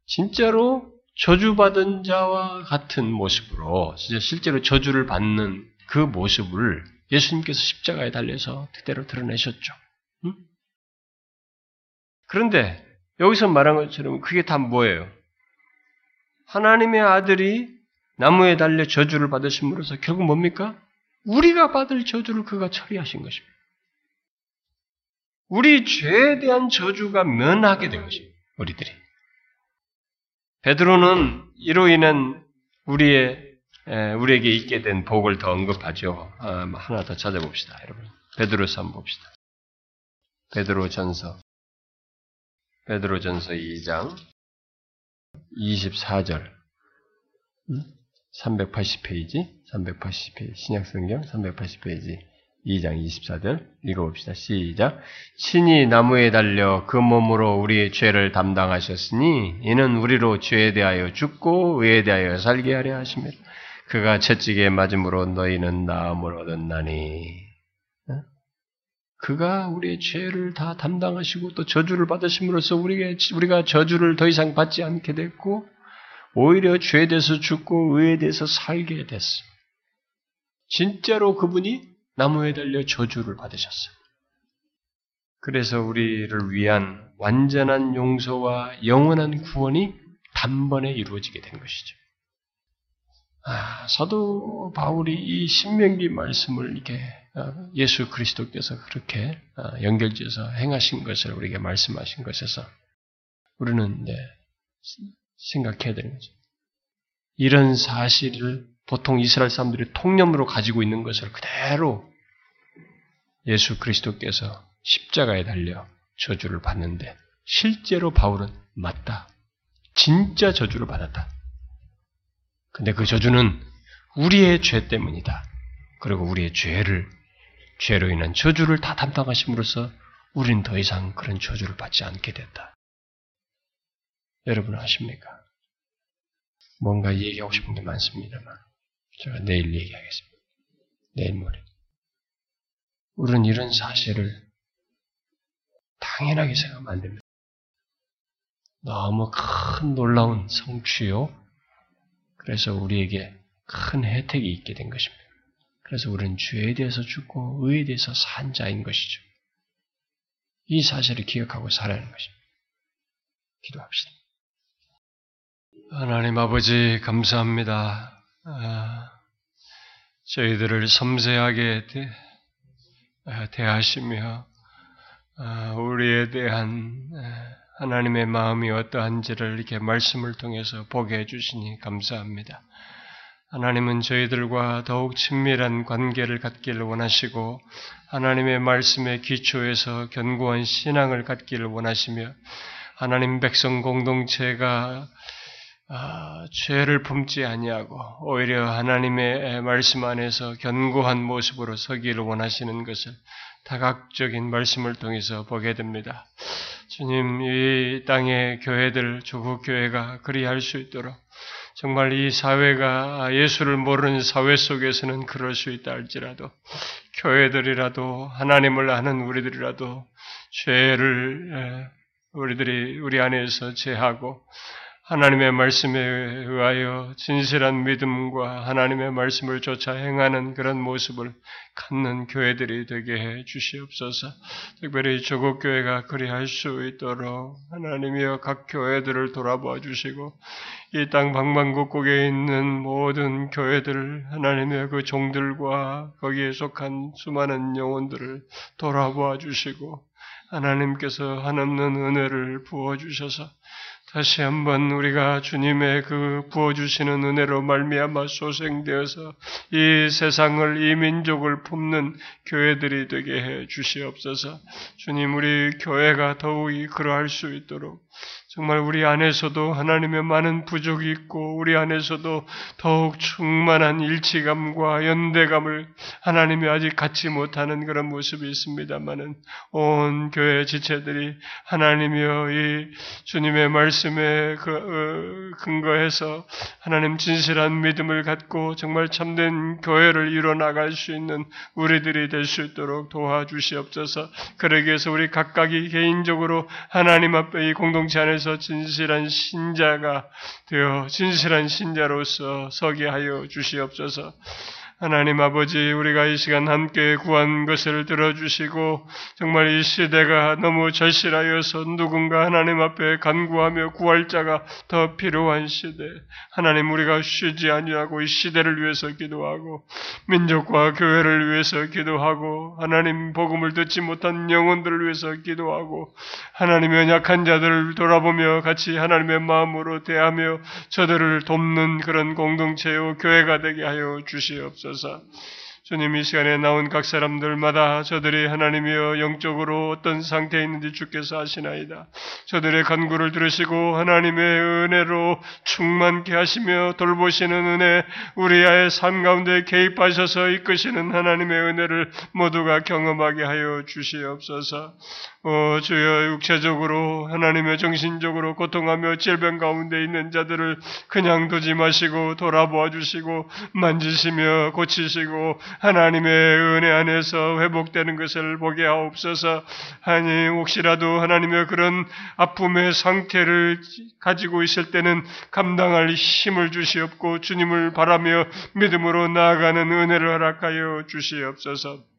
진짜로 저주받은 자와 같은 모습으로 실제로 저주를 받는 그 모습을 예수님께서 십자가에 달려서 그대로 드러내셨죠. 응? 그런데 여기서 말한 것처럼 그게 다 뭐예요? 하나님의 아들이 나무에 달려 저주를 받으심으로써 결국 뭡니까? 우리가 받을 저주를 그가 처리하신 것입니다. 우리 죄에 대한 저주가 면하게 된 것입니다. 우리들이. 베드로는 이로 인한 우리의 우리에게 있게 된 복을 더 언급하죠. 아, 하나 더 찾아봅시다, 여러분. 베드로서 한번 봅시다. 베드로 전서. 베드로 전서 2장 24절. 380페이지, 380페이지, 신약성경 380페이지, 2장 24절 읽어봅시다. 시작. 신이 나무에 달려 그 몸으로 우리의 죄를 담당하셨으니 이는 우리로 죄에 대하여 죽고 의에 대하여 살게 하려 하십니다. 그가 채찍에 맞음으로 너희는 나음을 얻었나니. 그가 우리의 죄를 다 담당하시고 또 저주를 받으심으로써 우리가 저주를 더 이상 받지 않게 됐고 오히려 죄에 대해서 죽고 의에 대해서 살게 됐습니다. 진짜로 그분이 나무에 달려 저주를 받으셨어요. 그래서 우리를 위한 완전한 용서와 영원한 구원이 단번에 이루어지게 된 것이죠. 아, 사도 바울이 이 신명기 말씀을 이렇게 어, 예수 그리스도께서 그렇게 어, 연결지어서 행하신 것을 우리에게 말씀하신 것에서 우리는 네, 생각해야 되는 거죠. 이런 사실을 보통 이스라엘 사람들이 통념으로 가지고 있는 것을 그대로 예수 그리스도께서 십자가에 달려 저주를 받는데 실제로 바울은 맞다. 진짜 저주를 받았다. 근데 그 저주는 우리의 죄 때문이다. 그리고 우리의 죄를 죄로 인한 저주를 다 담당하심으로써 우린 더 이상 그런 저주를 받지 않게 됐다. 여러분 아십니까? 뭔가 얘기하고 싶은 게 많습니다만 제가 내일 얘기하겠습니다. 내일 모레. 우리는 이런 사실을 당연하게 생각하면 안 됩니다. 너무 큰 놀라운 성취요. 그래서 우리에게 큰 혜택이 있게 된 것입니다. 그래서 우리는 죄에 대해서 죽고 의에 대해서 산 자인 것이죠. 이 사실을 기억하고 살아야 하는 것입니다. 기도합시다. 하나님 아버지 감사합니다. 아, 저희들을 섬세하게 대, 아, 대하시며 아, 우리에 대한 하나님의 마음이 어떠한지를 이렇게 말씀을 통해서 보게 해주시니 감사합니다. 하나님은 저희들과 더욱 친밀한 관계를 갖기를 원하시고 하나님의 말씀의 기초에서 견고한 신앙을 갖기를 원하시며 하나님 백성 공동체가 아, 죄를 품지 아니하고 오히려 하나님의 말씀 안에서 견고한 모습으로 서기를 원하시는 것을 다각적인 말씀을 통해서 보게 됩니다. 주님, 이 땅의 교회들, 조국 교회가 그리할 수 있도록 정말 이 사회가 예수를 모르는 사회 속에서는 그럴 수 있다 할지라도 교회들이라도 하나님을 아는 우리들이라도 죄를 우리들이 우리 안에서 제하고 하나님의 말씀에 의하여 진실한 믿음과 하나님의 말씀을 쫓아 행하는 그런 모습을 갖는 교회들이 되게 해 주시옵소서. 특별히 조국 교회가 그리할 수 있도록 하나님이여 각 교회들을 돌아보아 주시고 이 땅 방방곡곡에 있는 모든 교회들 하나님의 그 종들과 거기에 속한 수많은 영혼들을 돌아보아 주시고 하나님께서 한없는 은혜를 부어 주셔서 다시 한번 우리가 주님의 그 부어주시는 은혜로 말미암아 소생되어서 이 세상을 이 민족을 품는 교회들이 되게 해 주시옵소서. 주님 우리 교회가 더욱이 그러할 수 있도록 정말 우리 안에서도 하나님의 많은 부족이 있고 우리 안에서도 더욱 충만한 일치감과 연대감을 하나님이 아직 갖지 못하는 그런 모습이 있습니다만은 온 교회 지체들이 하나님이여 이 주님의 말씀에 그, 어, 근거해서 하나님 진실한 믿음을 갖고 정말 참된 교회를 이뤄 나갈 수 있는 우리들이 될 수 있도록 도와주시옵소서. 그러기 위해서 우리 각각이 개인적으로 하나님 앞에 이 공동체 안에서 안에서 진실한 신자가 되어 진실한 신자로서 서게 하여 주시옵소서. 하나님 아버지, 우리가 이 시간 함께 구한 것을 들어주시고, 정말 이 시대가 너무 절실하여서 누군가 하나님 앞에 간구하며 구할 자가 더 필요한 시대. 하나님 우리가 쉬지 아니하고 이 시대를 위해서 기도하고, 민족과 교회를 위해서 기도하고, 하나님 복음을 듣지 못한 영혼들을 위해서 기도하고, 하나님의 약한 자들을 돌아보며 같이 하나님의 마음으로 대하며 저들을 돕는 그런 공동체요 교회가 되게 하여 주시옵소서. 주옵소서. 주님 이 시간에 나온 각 사람들마다 저들이 하나님이여 영적으로 어떤 상태에 있는지 주께서 아시나이다. 저들의 간구를 들으시고 하나님의 은혜로 충만케 하시며 돌보시는 은혜, 우리의 삶 가운데 개입하셔서 이끄시는 하나님의 은혜를 모두가 경험하게 하여 주시옵소서. 어, 주여 육체적으로 하나님의 정신적으로 고통하며 질병 가운데 있는 자들을 그냥 두지 마시고 돌아보아 주시고 만지시며 고치시고 하나님의 은혜 안에서 회복되는 것을 보게 하옵소서. 아니 혹시라도 하나님의 그런 아픔의 상태를 가지고 있을 때는 감당할 힘을 주시옵고 주님을 바라며 믿음으로 나아가는 은혜를 허락하여 주시옵소서.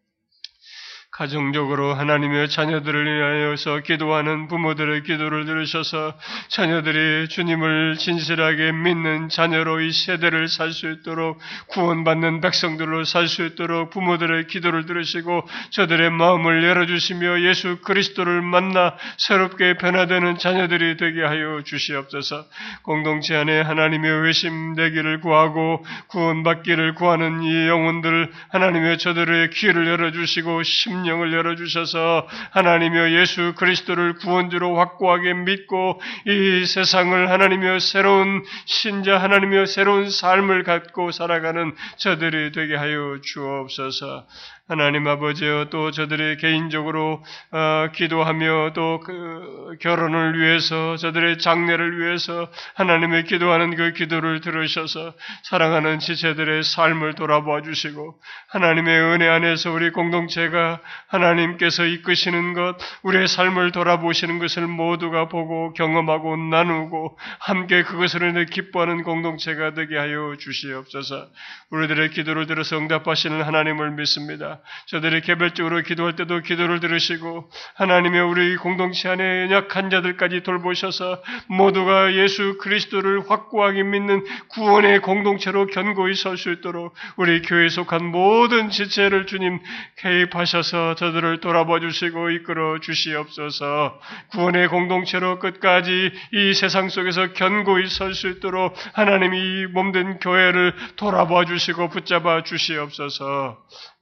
가정적으로 하나님의 자녀들을 위하여서 기도하는 부모들의 기도를 들으셔서 자녀들이 주님을 진실하게 믿는 자녀로 이 세대를 살 수 있도록 구원받는 백성들로 살 수 있도록 부모들의 기도를 들으시고 저들의 마음을 열어주시며 예수 그리스도를 만나 새롭게 변화되는 자녀들이 되게 하여 주시옵소서. 공동체 안에 하나님의 회심되기를 구하고 구원받기를 구하는 이 영혼들 하나님의 저들의 귀를 열어주시고 심 심령을 열어주셔서 하나님여 예수 그리스도를 구원주로 확고하게 믿고 이 세상을 하나님여 새로운 신자 하나님여 새로운 삶을 갖고 살아가는 저들이 되게 하여 주옵소서. 하나님 아버지여 또 저들이 개인적으로 어, 기도하며 또 그 결혼을 위해서 저들의 장례를 위해서 하나님의 기도하는 그 기도를 들으셔서 사랑하는 지체들의 삶을 돌아보아 주시고 하나님의 은혜 안에서 우리 공동체가 하나님께서 이끄시는 것 우리의 삶을 돌아보시는 것을 모두가 보고 경험하고 나누고 함께 그것을 기뻐하는 공동체가 되게 하여 주시옵소서. 우리들의 기도를 들어서 응답하시는 하나님을 믿습니다. 저들이 개별적으로 기도할 때도 기도를 들으시고 하나님의 우리 공동체 안에 약한 자들까지 돌보셔서 모두가 예수 그리스도를 확고하게 믿는 구원의 공동체로 견고히 설 수 있도록 우리 교회에 속한 모든 지체를 주님 개입하셔서 저들을 돌아봐 주시고 이끌어 주시옵소서. 구원의 공동체로 끝까지 이 세상 속에서 견고히 설 수 있도록 하나님이 몸된 교회를 돌아봐 주시고 붙잡아 주시옵소서